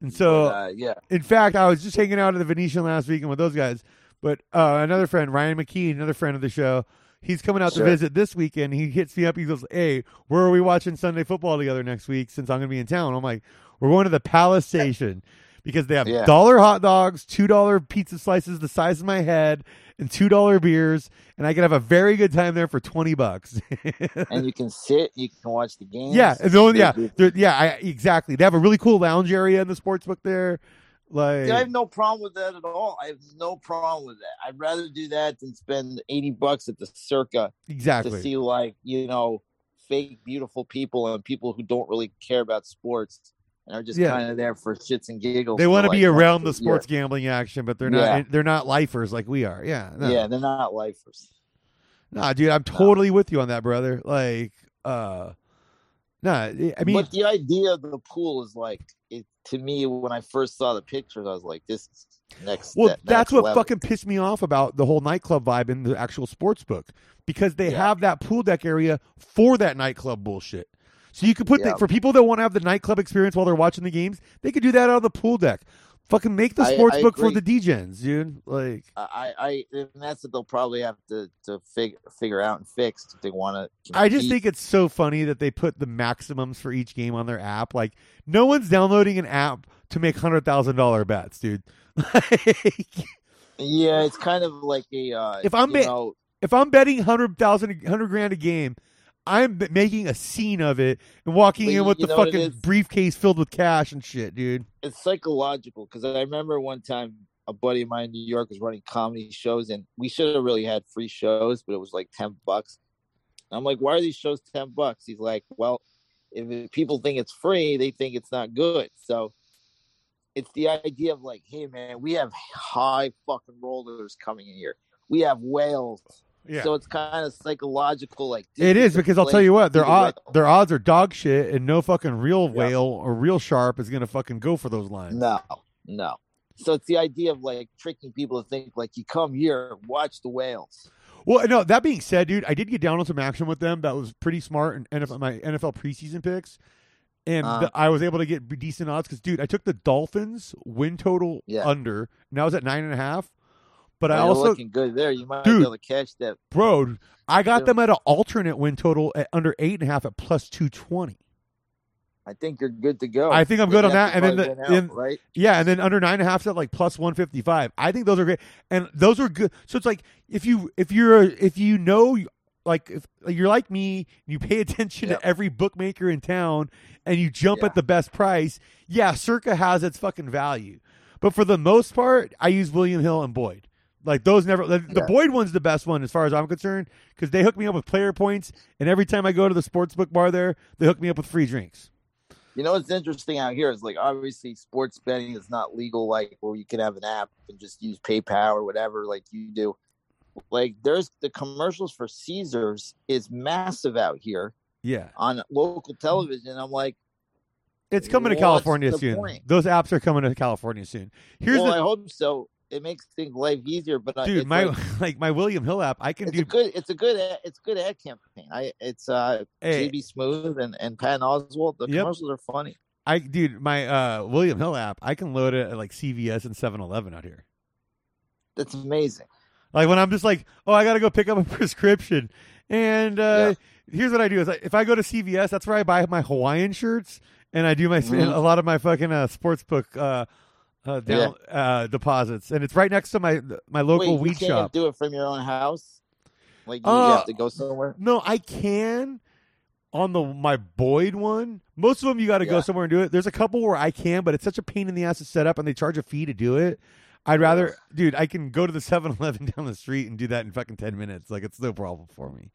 [SPEAKER 1] and so
[SPEAKER 2] But, uh, yeah,
[SPEAKER 1] In fact, I was just hanging out at the Venetian last weekend with those guys. But uh, another friend, Ryan McKee, another friend of the show, he's coming out
[SPEAKER 2] Sure.
[SPEAKER 1] to visit this weekend. He hits me up. He goes, "Hey, where are we watching Sunday football together next week? Since I'm going to be in town." I'm like, "We're going to the Palace Station because they have
[SPEAKER 2] Yeah.
[SPEAKER 1] dollar hot dogs, two dollar pizza slices the size of my head, and two dollar beers, and I can have a very good time there for twenty bucks."
[SPEAKER 2] and you can sit, you can watch the game.
[SPEAKER 1] yeah, only, yeah, yeah, I, exactly. They have a really cool lounge area in the sports book there. Like,
[SPEAKER 2] I have no problem with that at all. I have no problem with that. I'd rather do that than spend eighty bucks at the Circa
[SPEAKER 1] exactly.
[SPEAKER 2] to see like you know fake beautiful people and people who don't really care about sports and are just
[SPEAKER 1] Yeah.
[SPEAKER 2] kind of there for shits and giggles.
[SPEAKER 1] They want to
[SPEAKER 2] like,
[SPEAKER 1] be around the sports gambling action, but they're not.
[SPEAKER 2] Yeah.
[SPEAKER 1] They're not lifers like we are. Yeah, no.
[SPEAKER 2] Yeah, yeah, they're not lifers.
[SPEAKER 1] Nah, dude, I'm totally with you on that, brother. Like, uh, nah, I mean,
[SPEAKER 2] but the idea of the pool is like it to me when I first saw the pictures, I was like, "This is next."
[SPEAKER 1] well,
[SPEAKER 2] step,
[SPEAKER 1] that's
[SPEAKER 2] next
[SPEAKER 1] what
[SPEAKER 2] level.
[SPEAKER 1] fucking pissed me off about the whole nightclub vibe in the actual sports book because they
[SPEAKER 2] Yeah.
[SPEAKER 1] have that pool deck area for that nightclub bullshit. So you could put the, for people that want to have the nightclub experience while they're watching the games, they could do that out of the pool deck. Fucking make the sports
[SPEAKER 2] I
[SPEAKER 1] book for the DJs, dude. Like,
[SPEAKER 2] I, I, and that's what they'll probably have to to figure figure out and fix if they want to.
[SPEAKER 1] I just think it's so funny that they put the maximums for each game on their app. Like, no one's downloading an app to make hundred thousand dollar bets, dude. Like,
[SPEAKER 2] yeah, it's kind of like a. Uh,
[SPEAKER 1] If I'm ma-
[SPEAKER 2] know,
[SPEAKER 1] if I'm betting hundred thousand, hundred grand a game, I'm making a scene of it and walking
[SPEAKER 2] But
[SPEAKER 1] in with the
[SPEAKER 2] know what it
[SPEAKER 1] fucking briefcase filled with cash and shit, dude.
[SPEAKER 2] it's psychological because I remember one time a buddy of mine in New York was running comedy shows, and we should have really had free shows, but it was like ten bucks. And I'm like, why are these shows ten bucks? He's like, well, if people think it's free, they think it's not good. So it's the idea of like, hey man, we have high fucking rollers coming in here. We have whales.
[SPEAKER 1] Yeah.
[SPEAKER 2] So it's kind of psychological, like
[SPEAKER 1] it is because I'll tell you what, their
[SPEAKER 2] Either
[SPEAKER 1] odd,
[SPEAKER 2] way.
[SPEAKER 1] their odds are dog shit, and no fucking real
[SPEAKER 2] Yeah.
[SPEAKER 1] whale or real sharp is gonna fucking go for those lines.
[SPEAKER 2] No, no. So it's the idea of like tricking people to think like you come here, watch the whales.
[SPEAKER 1] Well, no. That being said, dude, I did get down on some action with them. That was pretty smart in NFL, my NFL preseason picks, and
[SPEAKER 2] Uh-huh.
[SPEAKER 1] th- I was able to get decent odds because, dude, I took the Dolphins win total
[SPEAKER 2] Yeah.
[SPEAKER 1] under, and I was at nine and a half. But oh,
[SPEAKER 2] I
[SPEAKER 1] also,
[SPEAKER 2] looking good there. You might
[SPEAKER 1] Dude.
[SPEAKER 2] be able to catch that.
[SPEAKER 1] bro, I got them at an alternate win total at under eight and a half at plus two twenty.
[SPEAKER 2] I think you're good to go.
[SPEAKER 1] I think I'm good on that. And then the,
[SPEAKER 2] out, right?
[SPEAKER 1] Yeah, and then under nine and a half at like plus one fifty five. I think those are great, and those are good. So it's like if you if you're if you know like if like you're like me, you pay attention
[SPEAKER 2] Yep.
[SPEAKER 1] to every bookmaker in town, and you jump
[SPEAKER 2] Yeah.
[SPEAKER 1] at the best price. Yeah, Circa has its fucking value, but for the most part, I use William Hill and Boyd. Like those never. The,
[SPEAKER 2] Yeah.
[SPEAKER 1] Boyd one's the best one as far as I'm concerned because they hook me up with player points, and every time I go to the sports book bar there, they hook me up with free drinks.
[SPEAKER 2] You know what's interesting out here is like obviously sports betting is not legal like where you can have an app and just use PayPal or whatever like you do. Like there's the commercials for Caesars is massive out here
[SPEAKER 1] Yeah.
[SPEAKER 2] on local television. I'm like,
[SPEAKER 1] It's coming to California soon.
[SPEAKER 2] point?
[SPEAKER 1] Those apps are coming to California soon. Here's
[SPEAKER 2] well,
[SPEAKER 1] the
[SPEAKER 2] I hope so. It makes things life easier, but
[SPEAKER 1] dude, my
[SPEAKER 2] like,
[SPEAKER 1] like, my William Hill app. I can
[SPEAKER 2] it's
[SPEAKER 1] do
[SPEAKER 2] a good, it's a good, it's good ad campaign. I, it's uh,
[SPEAKER 1] hey,
[SPEAKER 2] JB Smoove and and Patton Oswalt. The
[SPEAKER 1] Yep.
[SPEAKER 2] commercials are funny.
[SPEAKER 1] I dude, my uh William Hill app. I can load it at like CVS and 7-Eleven out here.
[SPEAKER 2] That's amazing.
[SPEAKER 1] Like when I'm just like, oh, I gotta go pick up a prescription, and uh here's what I do: is I, if I go to CVS, that's where I buy my Hawaiian shirts, and I do my
[SPEAKER 2] Mhm.
[SPEAKER 1] a lot of my fucking uh, sports book uh, uh, down uh, deposits, and it's right next to my my local
[SPEAKER 2] Wait,
[SPEAKER 1] weed
[SPEAKER 2] you can't
[SPEAKER 1] shop.
[SPEAKER 2] do it from your own house. Like you,
[SPEAKER 1] Uh,
[SPEAKER 2] have to go somewhere.
[SPEAKER 1] No, I can on the my Boyd one. Most of them you got to go somewhere and do it. There's a couple where I can, but it's such a pain in the ass to set up, and they charge a fee to do it. I'd rather, dude, I can go to the 7-Eleven down the street and do that in fucking ten minutes. Like it's no problem for me.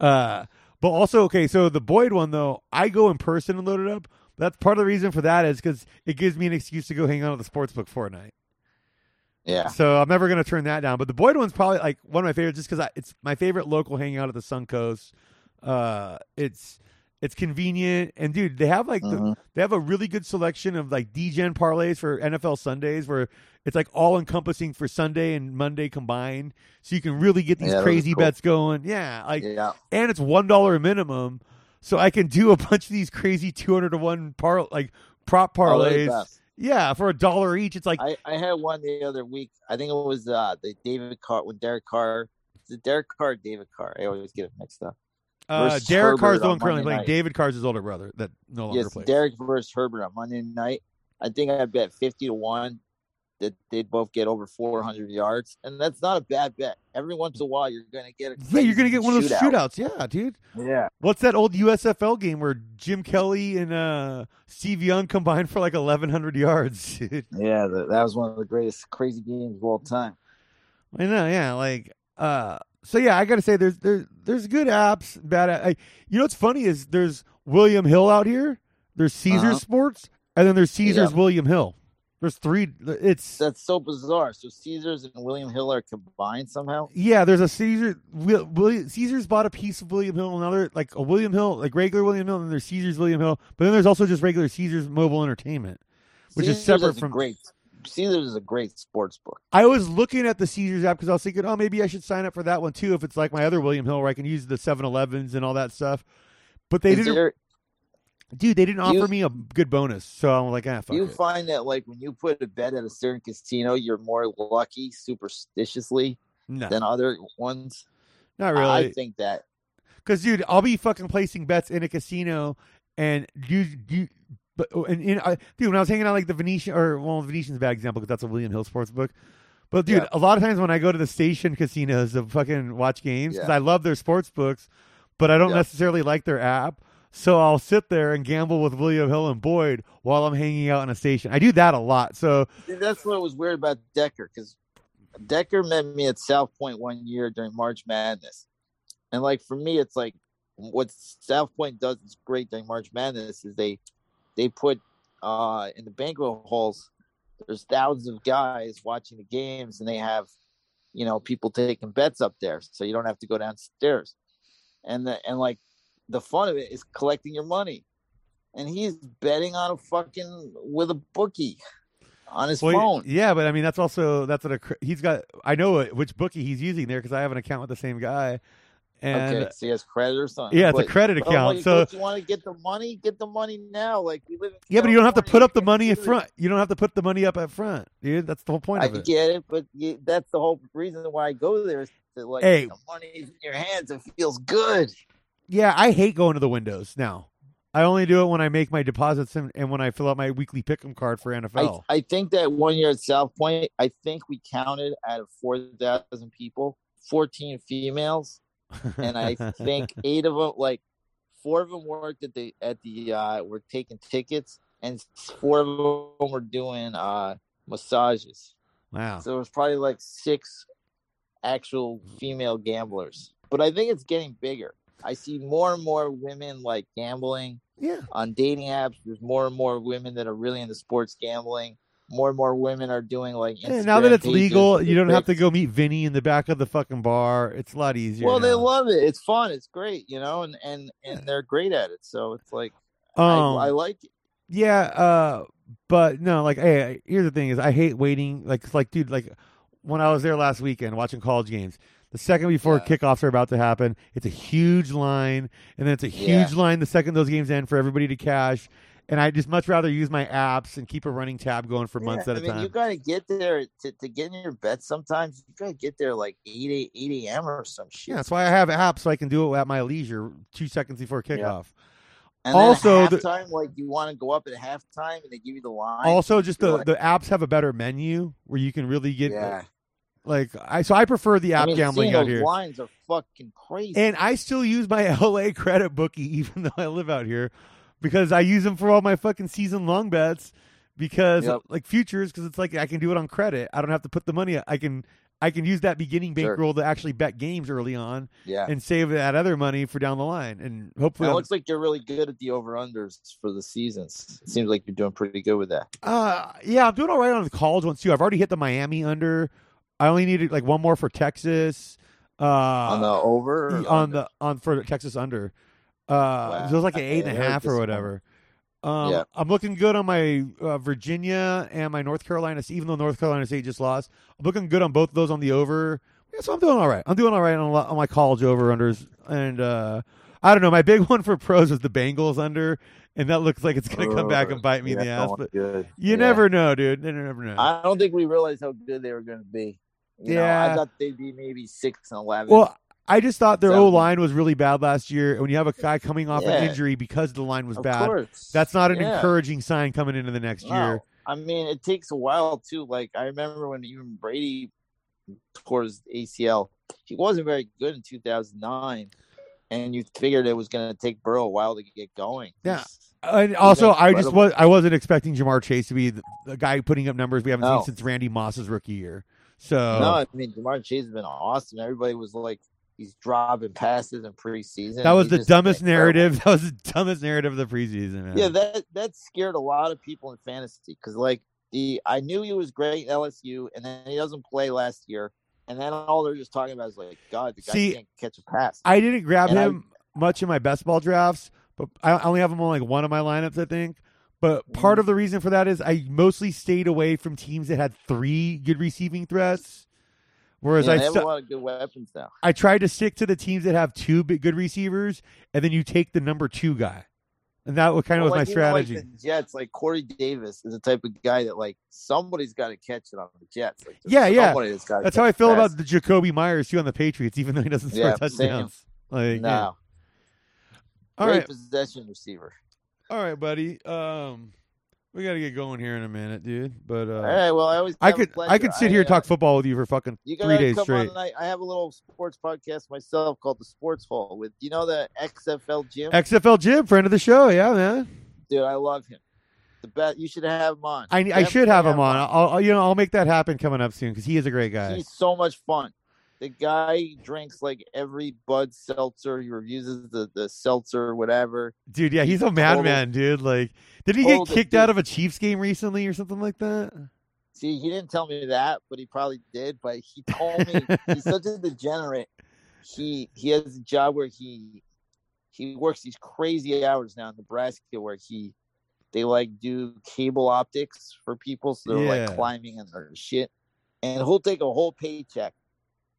[SPEAKER 1] Uh, but also, okay, so the Boyd one though, I go in person and load it up. That's part of the reason for that is because it gives me an excuse to go hang out at the sports book Fortnite.
[SPEAKER 2] Yeah.
[SPEAKER 1] So I'm never gonna turn that down. But the Boyd one's probably like one of my favorites, just because it's my favorite local hangout at the Suncoast. Uh, it's It's convenient, and dude, they have like the,
[SPEAKER 2] Mhm.
[SPEAKER 1] they have a really good selection of like degen parlays for NFL Sundays, where it's like all encompassing for Sunday and Monday combined, so you can really get these
[SPEAKER 2] Yeah,
[SPEAKER 1] crazy
[SPEAKER 2] cool.
[SPEAKER 1] bets going. Yeah, like
[SPEAKER 2] yeah.
[SPEAKER 1] and it's one dollar minimum, so I can do a bunch of these crazy two hundred to one par like prop
[SPEAKER 2] Oh,
[SPEAKER 1] parlays. yeah, for a dollar each, it's like
[SPEAKER 2] I, I had one the other week. I think it was uh the David Carr when Derek Carr the Derek Carr or David Carr. I always get it mixed up.
[SPEAKER 1] uh, Derek Carr's
[SPEAKER 2] Herbert
[SPEAKER 1] the one currently
[SPEAKER 2] Monday
[SPEAKER 1] playing.
[SPEAKER 2] night.
[SPEAKER 1] David Carr's his older brother that no longer
[SPEAKER 2] Yes,
[SPEAKER 1] plays.
[SPEAKER 2] Derek versus Herbert on Monday night. I think I bet fifty to one that they'd both get over four hundred yards, and that's not a bad bet. Every once in a while, you're gonna get a
[SPEAKER 1] yeah, you're gonna get one of those shootouts. Yeah, dude.
[SPEAKER 2] Yeah,
[SPEAKER 1] What's that old USFL game where Jim Kelly and uh, Steve Young combined for like 1,100 yards? dude?
[SPEAKER 2] yeah, that, that was one of the greatest crazy games of all time.
[SPEAKER 1] I know, yeah. Like, uh, so yeah, I gotta say, there's there's there's good apps, bad. app- I, you know what's funny is there's William Hill out here. There's Caesars
[SPEAKER 2] Uh-huh.
[SPEAKER 1] Sports, and then there's Caesars
[SPEAKER 2] Yeah.
[SPEAKER 1] William Hill. There's three. It's
[SPEAKER 2] That's so bizarre. So Caesars and William Hill are combined somehow.
[SPEAKER 1] yeah. There's a Caesar. Will, William, Caesars bought a piece of William Hill. Another like a William Hill, like regular William Hill, and there's Caesars William Hill. But then there's also just regular Caesars Mobile Entertainment, which is separate
[SPEAKER 2] a
[SPEAKER 1] from.
[SPEAKER 2] great. Caesars is a great sports book.
[SPEAKER 1] I was looking at the Caesars app because I was thinking, oh, maybe I should sign up for that one too. If it's like my other William Hill, where I can use the 7-Elevens and all that stuff. But they
[SPEAKER 2] Is
[SPEAKER 1] didn't,
[SPEAKER 2] there-
[SPEAKER 1] dude. They didn't
[SPEAKER 2] You-
[SPEAKER 1] offer me a good bonus, so I'm like, ah, fuck
[SPEAKER 2] you
[SPEAKER 1] it.
[SPEAKER 2] find that like when you put a bet at a certain casino, you're more lucky superstitiously
[SPEAKER 1] no,
[SPEAKER 2] than other ones?
[SPEAKER 1] not really.
[SPEAKER 2] I think that.
[SPEAKER 1] Because, dude, I'll be fucking placing bets in a casino, and you, you, but and in, I, dude, when I was hanging out like the Venetian, or well, Venetian's a bad example because that's a William Hill sports book. But dude,
[SPEAKER 2] Yeah.
[SPEAKER 1] a lot of times when I go to the station casinos to fucking watch games, because
[SPEAKER 2] Yeah.
[SPEAKER 1] I love their sports books, but I don't
[SPEAKER 2] Yeah.
[SPEAKER 1] necessarily like their app. So I'll sit there and gamble with William Hill and Boyd while I'm hanging out in a station. I do that a lot. So
[SPEAKER 2] That's what was weird about Decker because Decker met me at South Point one year during March Madness, and like for me, it's like what South Point does is great during March Madness is they they put uh in the banquet halls. There's thousands of guys watching the games, and they have you know people taking bets up there, so you don't have to go downstairs. And the and like the fun of it is collecting your money, and he's betting on a fucking with a bookie on his
[SPEAKER 1] Well,
[SPEAKER 2] phone.
[SPEAKER 1] yeah, but I mean that's also that's what a he's got. I know which bookie he's using there because I have an account with the same guy, and
[SPEAKER 2] okay, so he has credit or something.
[SPEAKER 1] yeah, it's a credit account.
[SPEAKER 2] like,
[SPEAKER 1] so
[SPEAKER 2] you want to get the money? Get the money now. Like we live. In
[SPEAKER 1] yeah, but you don't have to put up the money in front. You don't have to put the money up at front, dude. That's the whole point
[SPEAKER 2] I
[SPEAKER 1] of it.
[SPEAKER 2] get it, but you, that's the whole reason why I go there is to like
[SPEAKER 1] Hey.
[SPEAKER 2] the money's in your hands. It feels good.
[SPEAKER 1] Yeah, I hate going to the windows now. I only do it when I make my deposits and, and when I fill out my weekly pick'em card for
[SPEAKER 2] I,
[SPEAKER 1] NFL.
[SPEAKER 2] I think that one year at South Point, I think we counted out of four thousand people, fourteen females, and I think eight of them, like four of them worked at the at the uh were taking tickets, and four of them were doing uh massages.
[SPEAKER 1] wow.
[SPEAKER 2] So it was probably like six actual female gamblers. But I think it's getting bigger. I see more and more women like gambling
[SPEAKER 1] Yeah.
[SPEAKER 2] on dating apps. There's more and more women that are really into sports gambling. More and more women are doing like
[SPEAKER 1] Yeah, now that it's legal, you don't have to go meet Vinny in the back of the fucking bar. It's a lot easier.
[SPEAKER 2] Well, they love it. It's fun. It's great, you know, and and and they're great at it. So it's like
[SPEAKER 1] Um,
[SPEAKER 2] I, I like it.
[SPEAKER 1] Yeah, uh, but no, like, hey, here's the thing: is I hate waiting. Like, it's like, dude, like when I was there last weekend watching college games, the second before
[SPEAKER 2] Yeah.
[SPEAKER 1] kickoffs are about to happen, it's a huge line, and then it's a
[SPEAKER 2] Yeah.
[SPEAKER 1] huge line the second those games end for everybody to cash. And I just much rather use my apps and keep a running tab going for months
[SPEAKER 2] Yeah,
[SPEAKER 1] at
[SPEAKER 2] I
[SPEAKER 1] a
[SPEAKER 2] mean,
[SPEAKER 1] time.
[SPEAKER 2] you got to get there to, to get in your bets. Sometimes you got to get there like 8, 8 a.m. or some shit.
[SPEAKER 1] yeah, that's why I have apps so I can do it at my leisure, two seconds before kickoff.
[SPEAKER 2] And
[SPEAKER 1] Also,
[SPEAKER 2] then
[SPEAKER 1] the-
[SPEAKER 2] at halftime, like you want to go up at halftime and they give you the line.
[SPEAKER 1] Also, just the
[SPEAKER 2] like,
[SPEAKER 1] the apps have a better menu where you can really get
[SPEAKER 2] yeah.
[SPEAKER 1] Like I. So I prefer the app
[SPEAKER 2] I mean,
[SPEAKER 1] gambling out here.
[SPEAKER 2] lines are fucking crazy.
[SPEAKER 1] And I still use my LA credit bookie even though I live out here because I use them for all my fucking season long bets because
[SPEAKER 2] Yep.
[SPEAKER 1] like futures because it's like I can do it on credit. I don't have to put the money. I can I can use that beginning
[SPEAKER 2] Sure.
[SPEAKER 1] bankroll to actually bet games early on
[SPEAKER 2] yeah.
[SPEAKER 1] and save that other money for down the line and hopefully
[SPEAKER 2] It looks like you're really good at the over unders for the seasons. It seems like you're doing pretty good with that.
[SPEAKER 1] Uh, yeah, I'm doing all right on the college ones too. I've already hit the Miami under. I only needed like one more for Texas. Uh,
[SPEAKER 2] on the over
[SPEAKER 1] on
[SPEAKER 2] under?
[SPEAKER 1] the on for Texas under. Uh, so it was like an
[SPEAKER 2] I
[SPEAKER 1] and a half or whatever. Um,
[SPEAKER 2] Yeah.
[SPEAKER 1] I'm looking good on my uh, Virginia and my North Carolina. Even though North Carolina State just lost, I'm looking good on both of those on the over. Yeah, so I'm doing all right. I'm doing all right on, a lot, on my college over unders, and uh, I don't know. My big one for pros is the Bengals under, and that looks like it's going to come back and bite me in the ass. But
[SPEAKER 2] good.
[SPEAKER 1] you
[SPEAKER 2] Yeah.
[SPEAKER 1] never know, dude. You never know.
[SPEAKER 2] I don't think we realized how good they were going to be. You know,
[SPEAKER 1] Yeah.
[SPEAKER 2] I thought they'd be maybe six and eleven.
[SPEAKER 1] well, I just thought their
[SPEAKER 2] So-
[SPEAKER 1] O line was really bad last year, when you have a guy coming off
[SPEAKER 2] Yeah.
[SPEAKER 1] an injury because the line was
[SPEAKER 2] of
[SPEAKER 1] bad,
[SPEAKER 2] course.
[SPEAKER 1] that's not an
[SPEAKER 2] Yeah.
[SPEAKER 1] encouraging sign coming into the next
[SPEAKER 2] No.
[SPEAKER 1] year.
[SPEAKER 2] I mean, it takes a while too. Like I remember when even Brady tore his ACL, he wasn't very good in 2009, and you figured it was going to take Burrow a while to get going.
[SPEAKER 1] Yeah. And also, I just was I wasn't expecting Ja'Marr Chase to be the, the guy putting up numbers we haven't
[SPEAKER 2] No.
[SPEAKER 1] seen since Randy Moss's rookie year. So
[SPEAKER 2] No, I mean Ja'Marr Chase has been awesome. Everybody was like, he's dropping passes in preseason.
[SPEAKER 1] that was the dumbest narrative. That was the dumbest narrative of the preseason. Man.
[SPEAKER 2] Yeah, that that scared a lot of people in fantasy because like the I knew he was great at LSU, and then he doesn't play last year, and then all they're just talking about is like, God, the guy
[SPEAKER 1] See,
[SPEAKER 2] can't catch a pass.
[SPEAKER 1] I didn't grab
[SPEAKER 2] And I-
[SPEAKER 1] him much in my best ball drafts, but I I only have him on like one of my lineups, I think. But part
[SPEAKER 2] Mhm.
[SPEAKER 1] of the reason for that is I mostly stayed away from teams that had three good receiving threats. Whereas
[SPEAKER 2] Yeah,
[SPEAKER 1] I
[SPEAKER 2] they have a lot of good weapons now.
[SPEAKER 1] I tried to stick to the teams that have two good receivers, and then you take the number two guy, and that was kind of
[SPEAKER 2] Well,
[SPEAKER 1] was my
[SPEAKER 2] like, even, like,
[SPEAKER 1] strategy.
[SPEAKER 2] the Jets, like Corey Davis, is the type of guy that like somebody's got to catch it on the Jets. Like,
[SPEAKER 1] Yeah, yeah.
[SPEAKER 2] That's
[SPEAKER 1] how I feel about the Jakobi Meyers too on the Patriots, even though he doesn't score
[SPEAKER 2] Yeah,
[SPEAKER 1] touchdowns. Like,
[SPEAKER 2] No,
[SPEAKER 1] yeah. all
[SPEAKER 2] great
[SPEAKER 1] right,
[SPEAKER 2] possession receiver.
[SPEAKER 1] All right, buddy. Um, we got to get going here in a minute, dude. But uh,
[SPEAKER 2] All right, well, I always
[SPEAKER 1] I could I could sit here and
[SPEAKER 2] uh,
[SPEAKER 1] talk football with you for fucking
[SPEAKER 2] You
[SPEAKER 1] three days
[SPEAKER 2] come
[SPEAKER 1] straight.
[SPEAKER 2] on. I, I have a little sports podcast myself called the Sports Hole with you know the XFL Jim.
[SPEAKER 1] XFL Jim, friend of the show, yeah, man.
[SPEAKER 2] Dude, I love him. The best. You should have him on.
[SPEAKER 1] I I should have him on. I'll, I'll you know I'll make that happen coming up soon because he is a great guy.
[SPEAKER 2] He's so much fun. The guy drinks like every Bud seltzer. He reviews the the seltzer or whatever.
[SPEAKER 1] Dude, yeah, he's a madman, dude. Like, did he get kicked out of a Chiefs game recently or something like that?
[SPEAKER 2] See, he didn't tell me that, but he probably did. But he told me he's such a degenerate. He he has a job where he he works these crazy hours now in Nebraska where he they like do cable optics for people, so they're
[SPEAKER 1] Yeah.
[SPEAKER 2] like climbing and their shit. And he'll take a whole paycheck.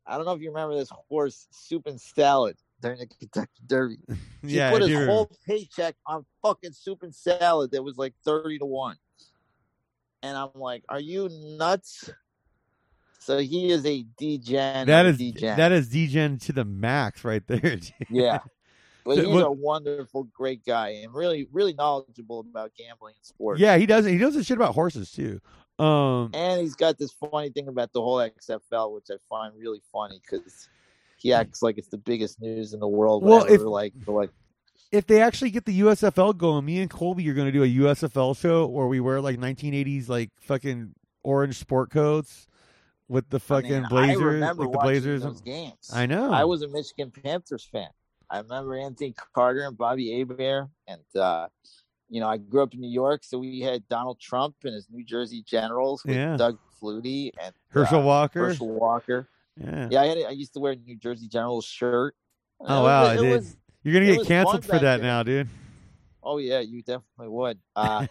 [SPEAKER 2] I don't know if you remember this horse soup and salad during the Kentucky Derby. He
[SPEAKER 1] yeah,
[SPEAKER 2] put
[SPEAKER 1] I
[SPEAKER 2] his
[SPEAKER 1] do.
[SPEAKER 2] whole paycheck on fucking soup and salad that was like thirty to one. And I'm like, are you nuts? So he is a degen.
[SPEAKER 1] that is
[SPEAKER 2] degen.
[SPEAKER 1] that is degen to the max right there.
[SPEAKER 2] yeah. But he's a wonderful, great guy and really, really knowledgeable about gambling and sports.
[SPEAKER 1] yeah, he does. He knows the shit about horses too. Um,
[SPEAKER 2] And he's got this funny thing about the whole XFL, which I find really funny because he acts like it's the biggest news in the world.
[SPEAKER 1] Well, if-
[SPEAKER 2] like, like
[SPEAKER 1] if they actually get the USFL going, me and Colby are going to do a USFL show where we wear like 1980s like fucking orange sport coats with the
[SPEAKER 2] I
[SPEAKER 1] fucking
[SPEAKER 2] mean, I
[SPEAKER 1] Blazers,
[SPEAKER 2] remember
[SPEAKER 1] like the
[SPEAKER 2] watching
[SPEAKER 1] Blazers.
[SPEAKER 2] those games.
[SPEAKER 1] I know.
[SPEAKER 2] I was a Michigan Panthers fan. I remember Anthony Carter and Bobby Hebert, and uh, you know I grew up in New York, so we had Donald Trump and his New Jersey Generals with
[SPEAKER 1] Yeah.
[SPEAKER 2] Doug Flutie and
[SPEAKER 1] Herschel
[SPEAKER 2] uh,
[SPEAKER 1] Walker.
[SPEAKER 2] Herschel Walker.
[SPEAKER 1] Yeah.
[SPEAKER 2] Yeah, I, had, I used to wear a New Jersey Generals shirt.
[SPEAKER 1] Oh,
[SPEAKER 2] it was-
[SPEAKER 1] wow, I
[SPEAKER 2] it was-
[SPEAKER 1] You're gonna
[SPEAKER 2] it
[SPEAKER 1] get canceled for that now, dude.
[SPEAKER 2] oh yeah, you definitely would. Uh,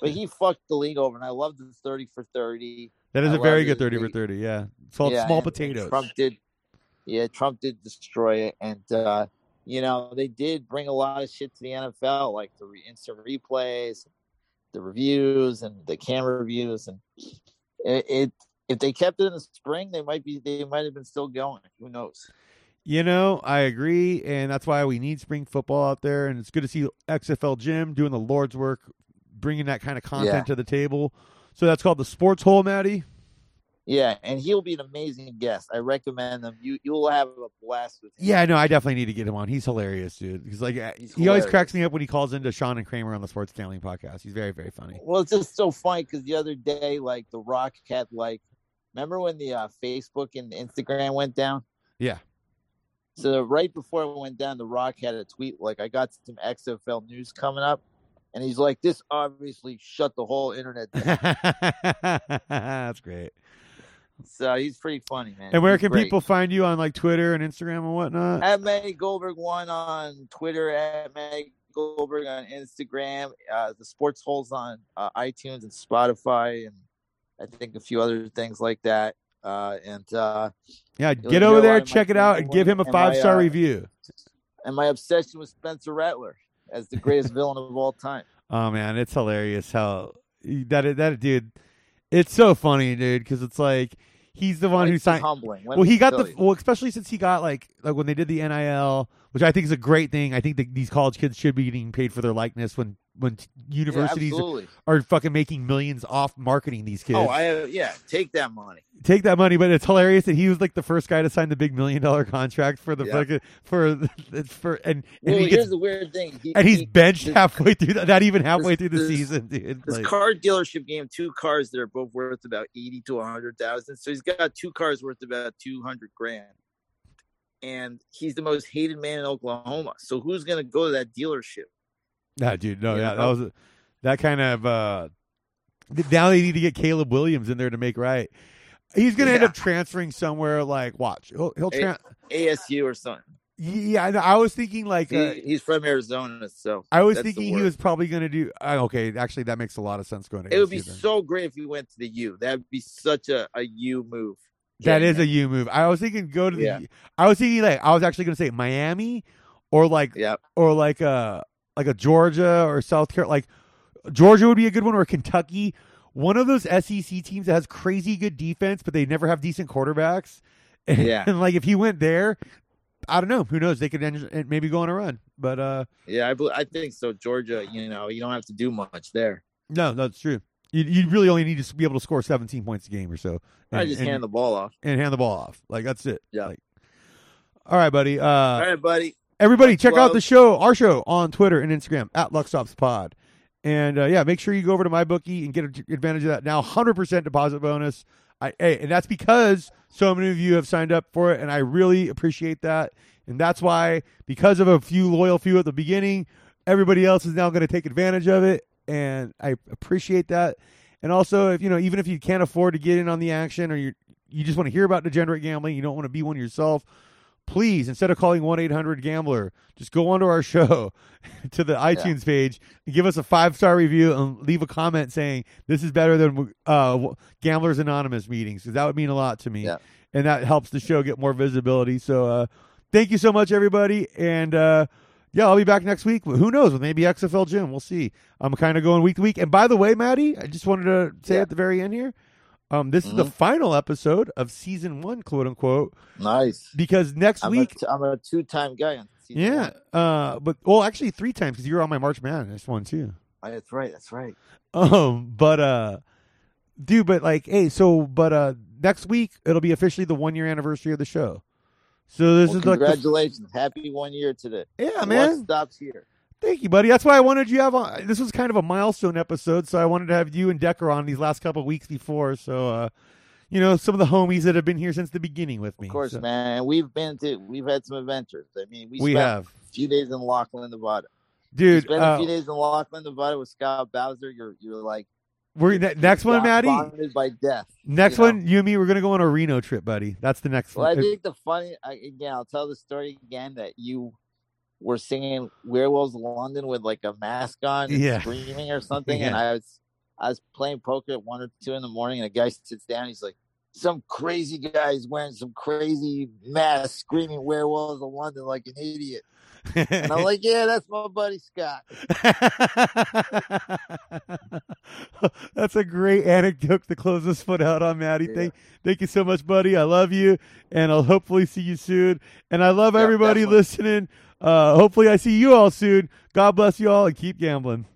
[SPEAKER 2] but he fucked the league over, and I loved the thirty for thirty.
[SPEAKER 1] that is
[SPEAKER 2] I
[SPEAKER 1] a very good
[SPEAKER 2] it.
[SPEAKER 1] thirty for thirty. Yeah, it's called
[SPEAKER 2] Yeah,
[SPEAKER 1] small potatoes.
[SPEAKER 2] Trump did, yeah, Trump did destroy it, and uh, you know they did bring a lot of shit to the NFL, like the re- instant replays, the reviews, and the camera reviews, and it, it. If they kept it in the spring, they might be. They might have been still going. Who knows?
[SPEAKER 1] You know, I agree, and that's why we need spring football out there. And it's good to see XFL Jim doing the Lord's work, bringing that kind of content
[SPEAKER 2] Yeah.
[SPEAKER 1] to the table. So that's called the Sports Hole, Matty.
[SPEAKER 2] Yeah, and he'll be an amazing guest. I recommend them. You you'll have a blast with him.
[SPEAKER 1] Yeah, no, I definitely need to get him on. He's hilarious, dude. He's like, uh,
[SPEAKER 2] He's
[SPEAKER 1] he always
[SPEAKER 2] hilarious.
[SPEAKER 1] cracks me up when he calls into Sean and Kramer on the Sports Gambling podcast. He's very, very funny.
[SPEAKER 2] Well, it's just so funny because the other day, like the Rock had like, remember when the uh, Facebook and Instagram went down?
[SPEAKER 1] Yeah.
[SPEAKER 2] So right before it went down, the Rock had a tweet like, "I got some XFL news coming up," and he's like, "This obviously shut the whole internet down."
[SPEAKER 1] that's great.
[SPEAKER 2] So he's pretty funny, man.
[SPEAKER 1] And where
[SPEAKER 2] He's
[SPEAKER 1] can
[SPEAKER 2] great.
[SPEAKER 1] people find you on like Twitter and Instagram and whatnot?
[SPEAKER 2] at Matty Goldberg one on Twitter, at Matty Goldberg on Instagram, uh, the Sports Holes on uh, iTunes and Spotify, and I think a few other things like that. Uh, and uh,
[SPEAKER 1] Yeah, get over there, check it out, and give him a five star
[SPEAKER 2] uh,
[SPEAKER 1] review.
[SPEAKER 2] and my obsession with Spencer Rattler as the greatest villain of all time.
[SPEAKER 1] Oh man, it's hilarious how that that dude. It's so funny, dude, because it's like he's the one who signed.
[SPEAKER 2] humbling. Let
[SPEAKER 1] Well, he got the
[SPEAKER 2] you.
[SPEAKER 1] well, especially since he got like like when they did the NIL, which I think is a great thing. I think that these college kids should be getting paid for their likeness when when
[SPEAKER 2] Yeah,
[SPEAKER 1] universities
[SPEAKER 2] absolutely.
[SPEAKER 1] are fucking making millions off marketing these oh, kids.
[SPEAKER 2] Oh, I yeah, take that money.
[SPEAKER 1] Take that money, but it's hilarious that he was like the first guy to sign the big million dollar contract for the
[SPEAKER 2] Yeah.
[SPEAKER 1] fucking for for and and
[SPEAKER 2] Well,
[SPEAKER 1] he
[SPEAKER 2] here's
[SPEAKER 1] gets
[SPEAKER 2] the weird thing. He,
[SPEAKER 1] and he's
[SPEAKER 2] he-
[SPEAKER 1] benched
[SPEAKER 2] this-
[SPEAKER 1] halfway through, the, not even halfway
[SPEAKER 2] this-
[SPEAKER 1] through the
[SPEAKER 2] this-
[SPEAKER 1] season, dude.
[SPEAKER 2] This
[SPEAKER 1] Like-
[SPEAKER 2] car dealership gave him two cars that are both worth about eighty to a hundred thousand. So he's got two cars worth about two hundred grand, and he's the most hated man in Oklahoma. So who's gonna go to that dealership?
[SPEAKER 1] Nah, dude, no, yeah, that was that kind of. uh Now they need to get Caleb Williams in there to make right. He's gonna end
[SPEAKER 2] Yeah.
[SPEAKER 1] up transferring somewhere. Like, watch, he'll he'll. Tra-
[SPEAKER 2] ASU or something.
[SPEAKER 1] yeah, I, know. I was thinking like. Uh,
[SPEAKER 2] He, he's from Arizona, so
[SPEAKER 1] I was
[SPEAKER 2] that's the
[SPEAKER 1] thinking he
[SPEAKER 2] word.
[SPEAKER 1] was probably going to do. Uh, okay, actually, that makes a lot of sense going to.
[SPEAKER 2] It would be
[SPEAKER 1] ASU then.
[SPEAKER 2] so great if he went to the U. That'd be such a, a U move.
[SPEAKER 1] That is a
[SPEAKER 2] him.
[SPEAKER 1] Move. I was thinking go to the.
[SPEAKER 2] Yeah.
[SPEAKER 1] I was thinking like I was actually going to say Miami, or like
[SPEAKER 2] yeah.
[SPEAKER 1] or like a like a Georgia or South Carolina. Like Georgia would be a good one, or Kentucky. One of those SEC teams that has crazy good defense, but they never have decent quarterbacks. And,
[SPEAKER 2] Yeah.
[SPEAKER 1] and like if he went there, I don't know. Who knows? They could end, maybe go on a run. But uh
[SPEAKER 2] Yeah, I, I think so. Georgia, you know, you don't have to do much there.
[SPEAKER 1] no, that's true. You, you really only need to be able to score 17 points a game or so.
[SPEAKER 2] I
[SPEAKER 1] And-
[SPEAKER 2] just
[SPEAKER 1] and,
[SPEAKER 2] hand the ball off.
[SPEAKER 1] and hand the ball off. Like that's it.
[SPEAKER 2] Yeah.
[SPEAKER 1] Like, all right, buddy. Uh,
[SPEAKER 2] All right, buddy.
[SPEAKER 1] Everybody, check out the show, our show on Twitter and Instagram at LuckStopsPod. And uh, yeah, make sure you go over to MyBookie and get advantage of that now 100% deposit bonus. I, hey, and that's because so many of you have signed up for it, and I really appreciate that. And that's why, because of a few loyal few at the beginning, everybody else is now going to take advantage of it, and I appreciate that. And also, if you know, even if you can't afford to get in on the action, or you you just want to hear about degenerate gambling, you don't want to be one yourself, please instead of calling 1-800-gambler just go onto our show to the itunes page and give us a five-star review and leave a comment saying this is better than uh, gamblers anonymous meetings because that would mean a lot to me.
[SPEAKER 2] Yeah.
[SPEAKER 1] and that helps the show get more visibility. So uh, thank you so much everybody and uh, yeah i'll be back next week. Who knows? With maybe xfl Jim. We'll see. I'm kind of going week to week. And by the way Matty i just wanted to say
[SPEAKER 2] Yeah.
[SPEAKER 1] at the very end here um, this is the
[SPEAKER 2] Mhm.
[SPEAKER 1] final episode of season one quote unquote
[SPEAKER 2] Nice.
[SPEAKER 1] because next
[SPEAKER 2] I'm
[SPEAKER 1] week
[SPEAKER 2] a, t- I'm a two time guy on season
[SPEAKER 1] yeah,
[SPEAKER 2] one.
[SPEAKER 1] uh, but well, actually three times because you were on my March Madness one too.
[SPEAKER 2] Oh, that's right. That's right.
[SPEAKER 1] Um, but uh, dude, but like, hey, so but uh, next week it'll be officially the one year anniversary of the show. So this
[SPEAKER 2] Well,
[SPEAKER 1] is like,
[SPEAKER 2] congratulations. Happy one year today.
[SPEAKER 1] yeah,
[SPEAKER 2] What
[SPEAKER 1] man.
[SPEAKER 2] stops here?
[SPEAKER 1] Thank you, buddy. That's why I wanted you to have on. This was kind of a milestone episode, so I wanted to have you and Decker on these last couple of weeks before. So, uh, you know, some of the homies that have been here since the beginning with me.
[SPEAKER 2] Of course,
[SPEAKER 1] So-
[SPEAKER 2] man. We've been to, we've had some adventures. I mean, we,
[SPEAKER 1] We
[SPEAKER 2] spent
[SPEAKER 1] have,
[SPEAKER 2] a few days in Laughlin, Nevada.
[SPEAKER 1] Dude.
[SPEAKER 2] spent
[SPEAKER 1] Uh,
[SPEAKER 2] a few days in Laughlin, Nevada with Scott Bowser. You're, you're like
[SPEAKER 1] we're ne- next one,
[SPEAKER 2] Matty. by death.
[SPEAKER 1] Next
[SPEAKER 2] you know?
[SPEAKER 1] one, you and me, we're gonna go on a Reno trip, buddy. That's the next one.
[SPEAKER 2] Well, I think the funny I, again. I'll tell the story again that you were singing "Werewolves of London" with like a mask on, and
[SPEAKER 1] Yeah.
[SPEAKER 2] screaming or something, and I was I was playing poker at one or two in the morning, and a guy sits down. He's like, "Some crazy guy is wearing some crazy mask, screaming "Werewolves of London" like an idiot." And I'm like, "Yeah, that's my buddy Scott."
[SPEAKER 1] That's a great anecdote to close this foot out on, Matty.
[SPEAKER 2] Yeah.
[SPEAKER 1] Thank, thank you so much, buddy. I love you, and I'll hopefully see you soon. And I love
[SPEAKER 2] Yeah,
[SPEAKER 1] everybody
[SPEAKER 2] definitely.
[SPEAKER 1] listening. Uh, hopefully, I see you all soon. God bless you all, and keep gambling.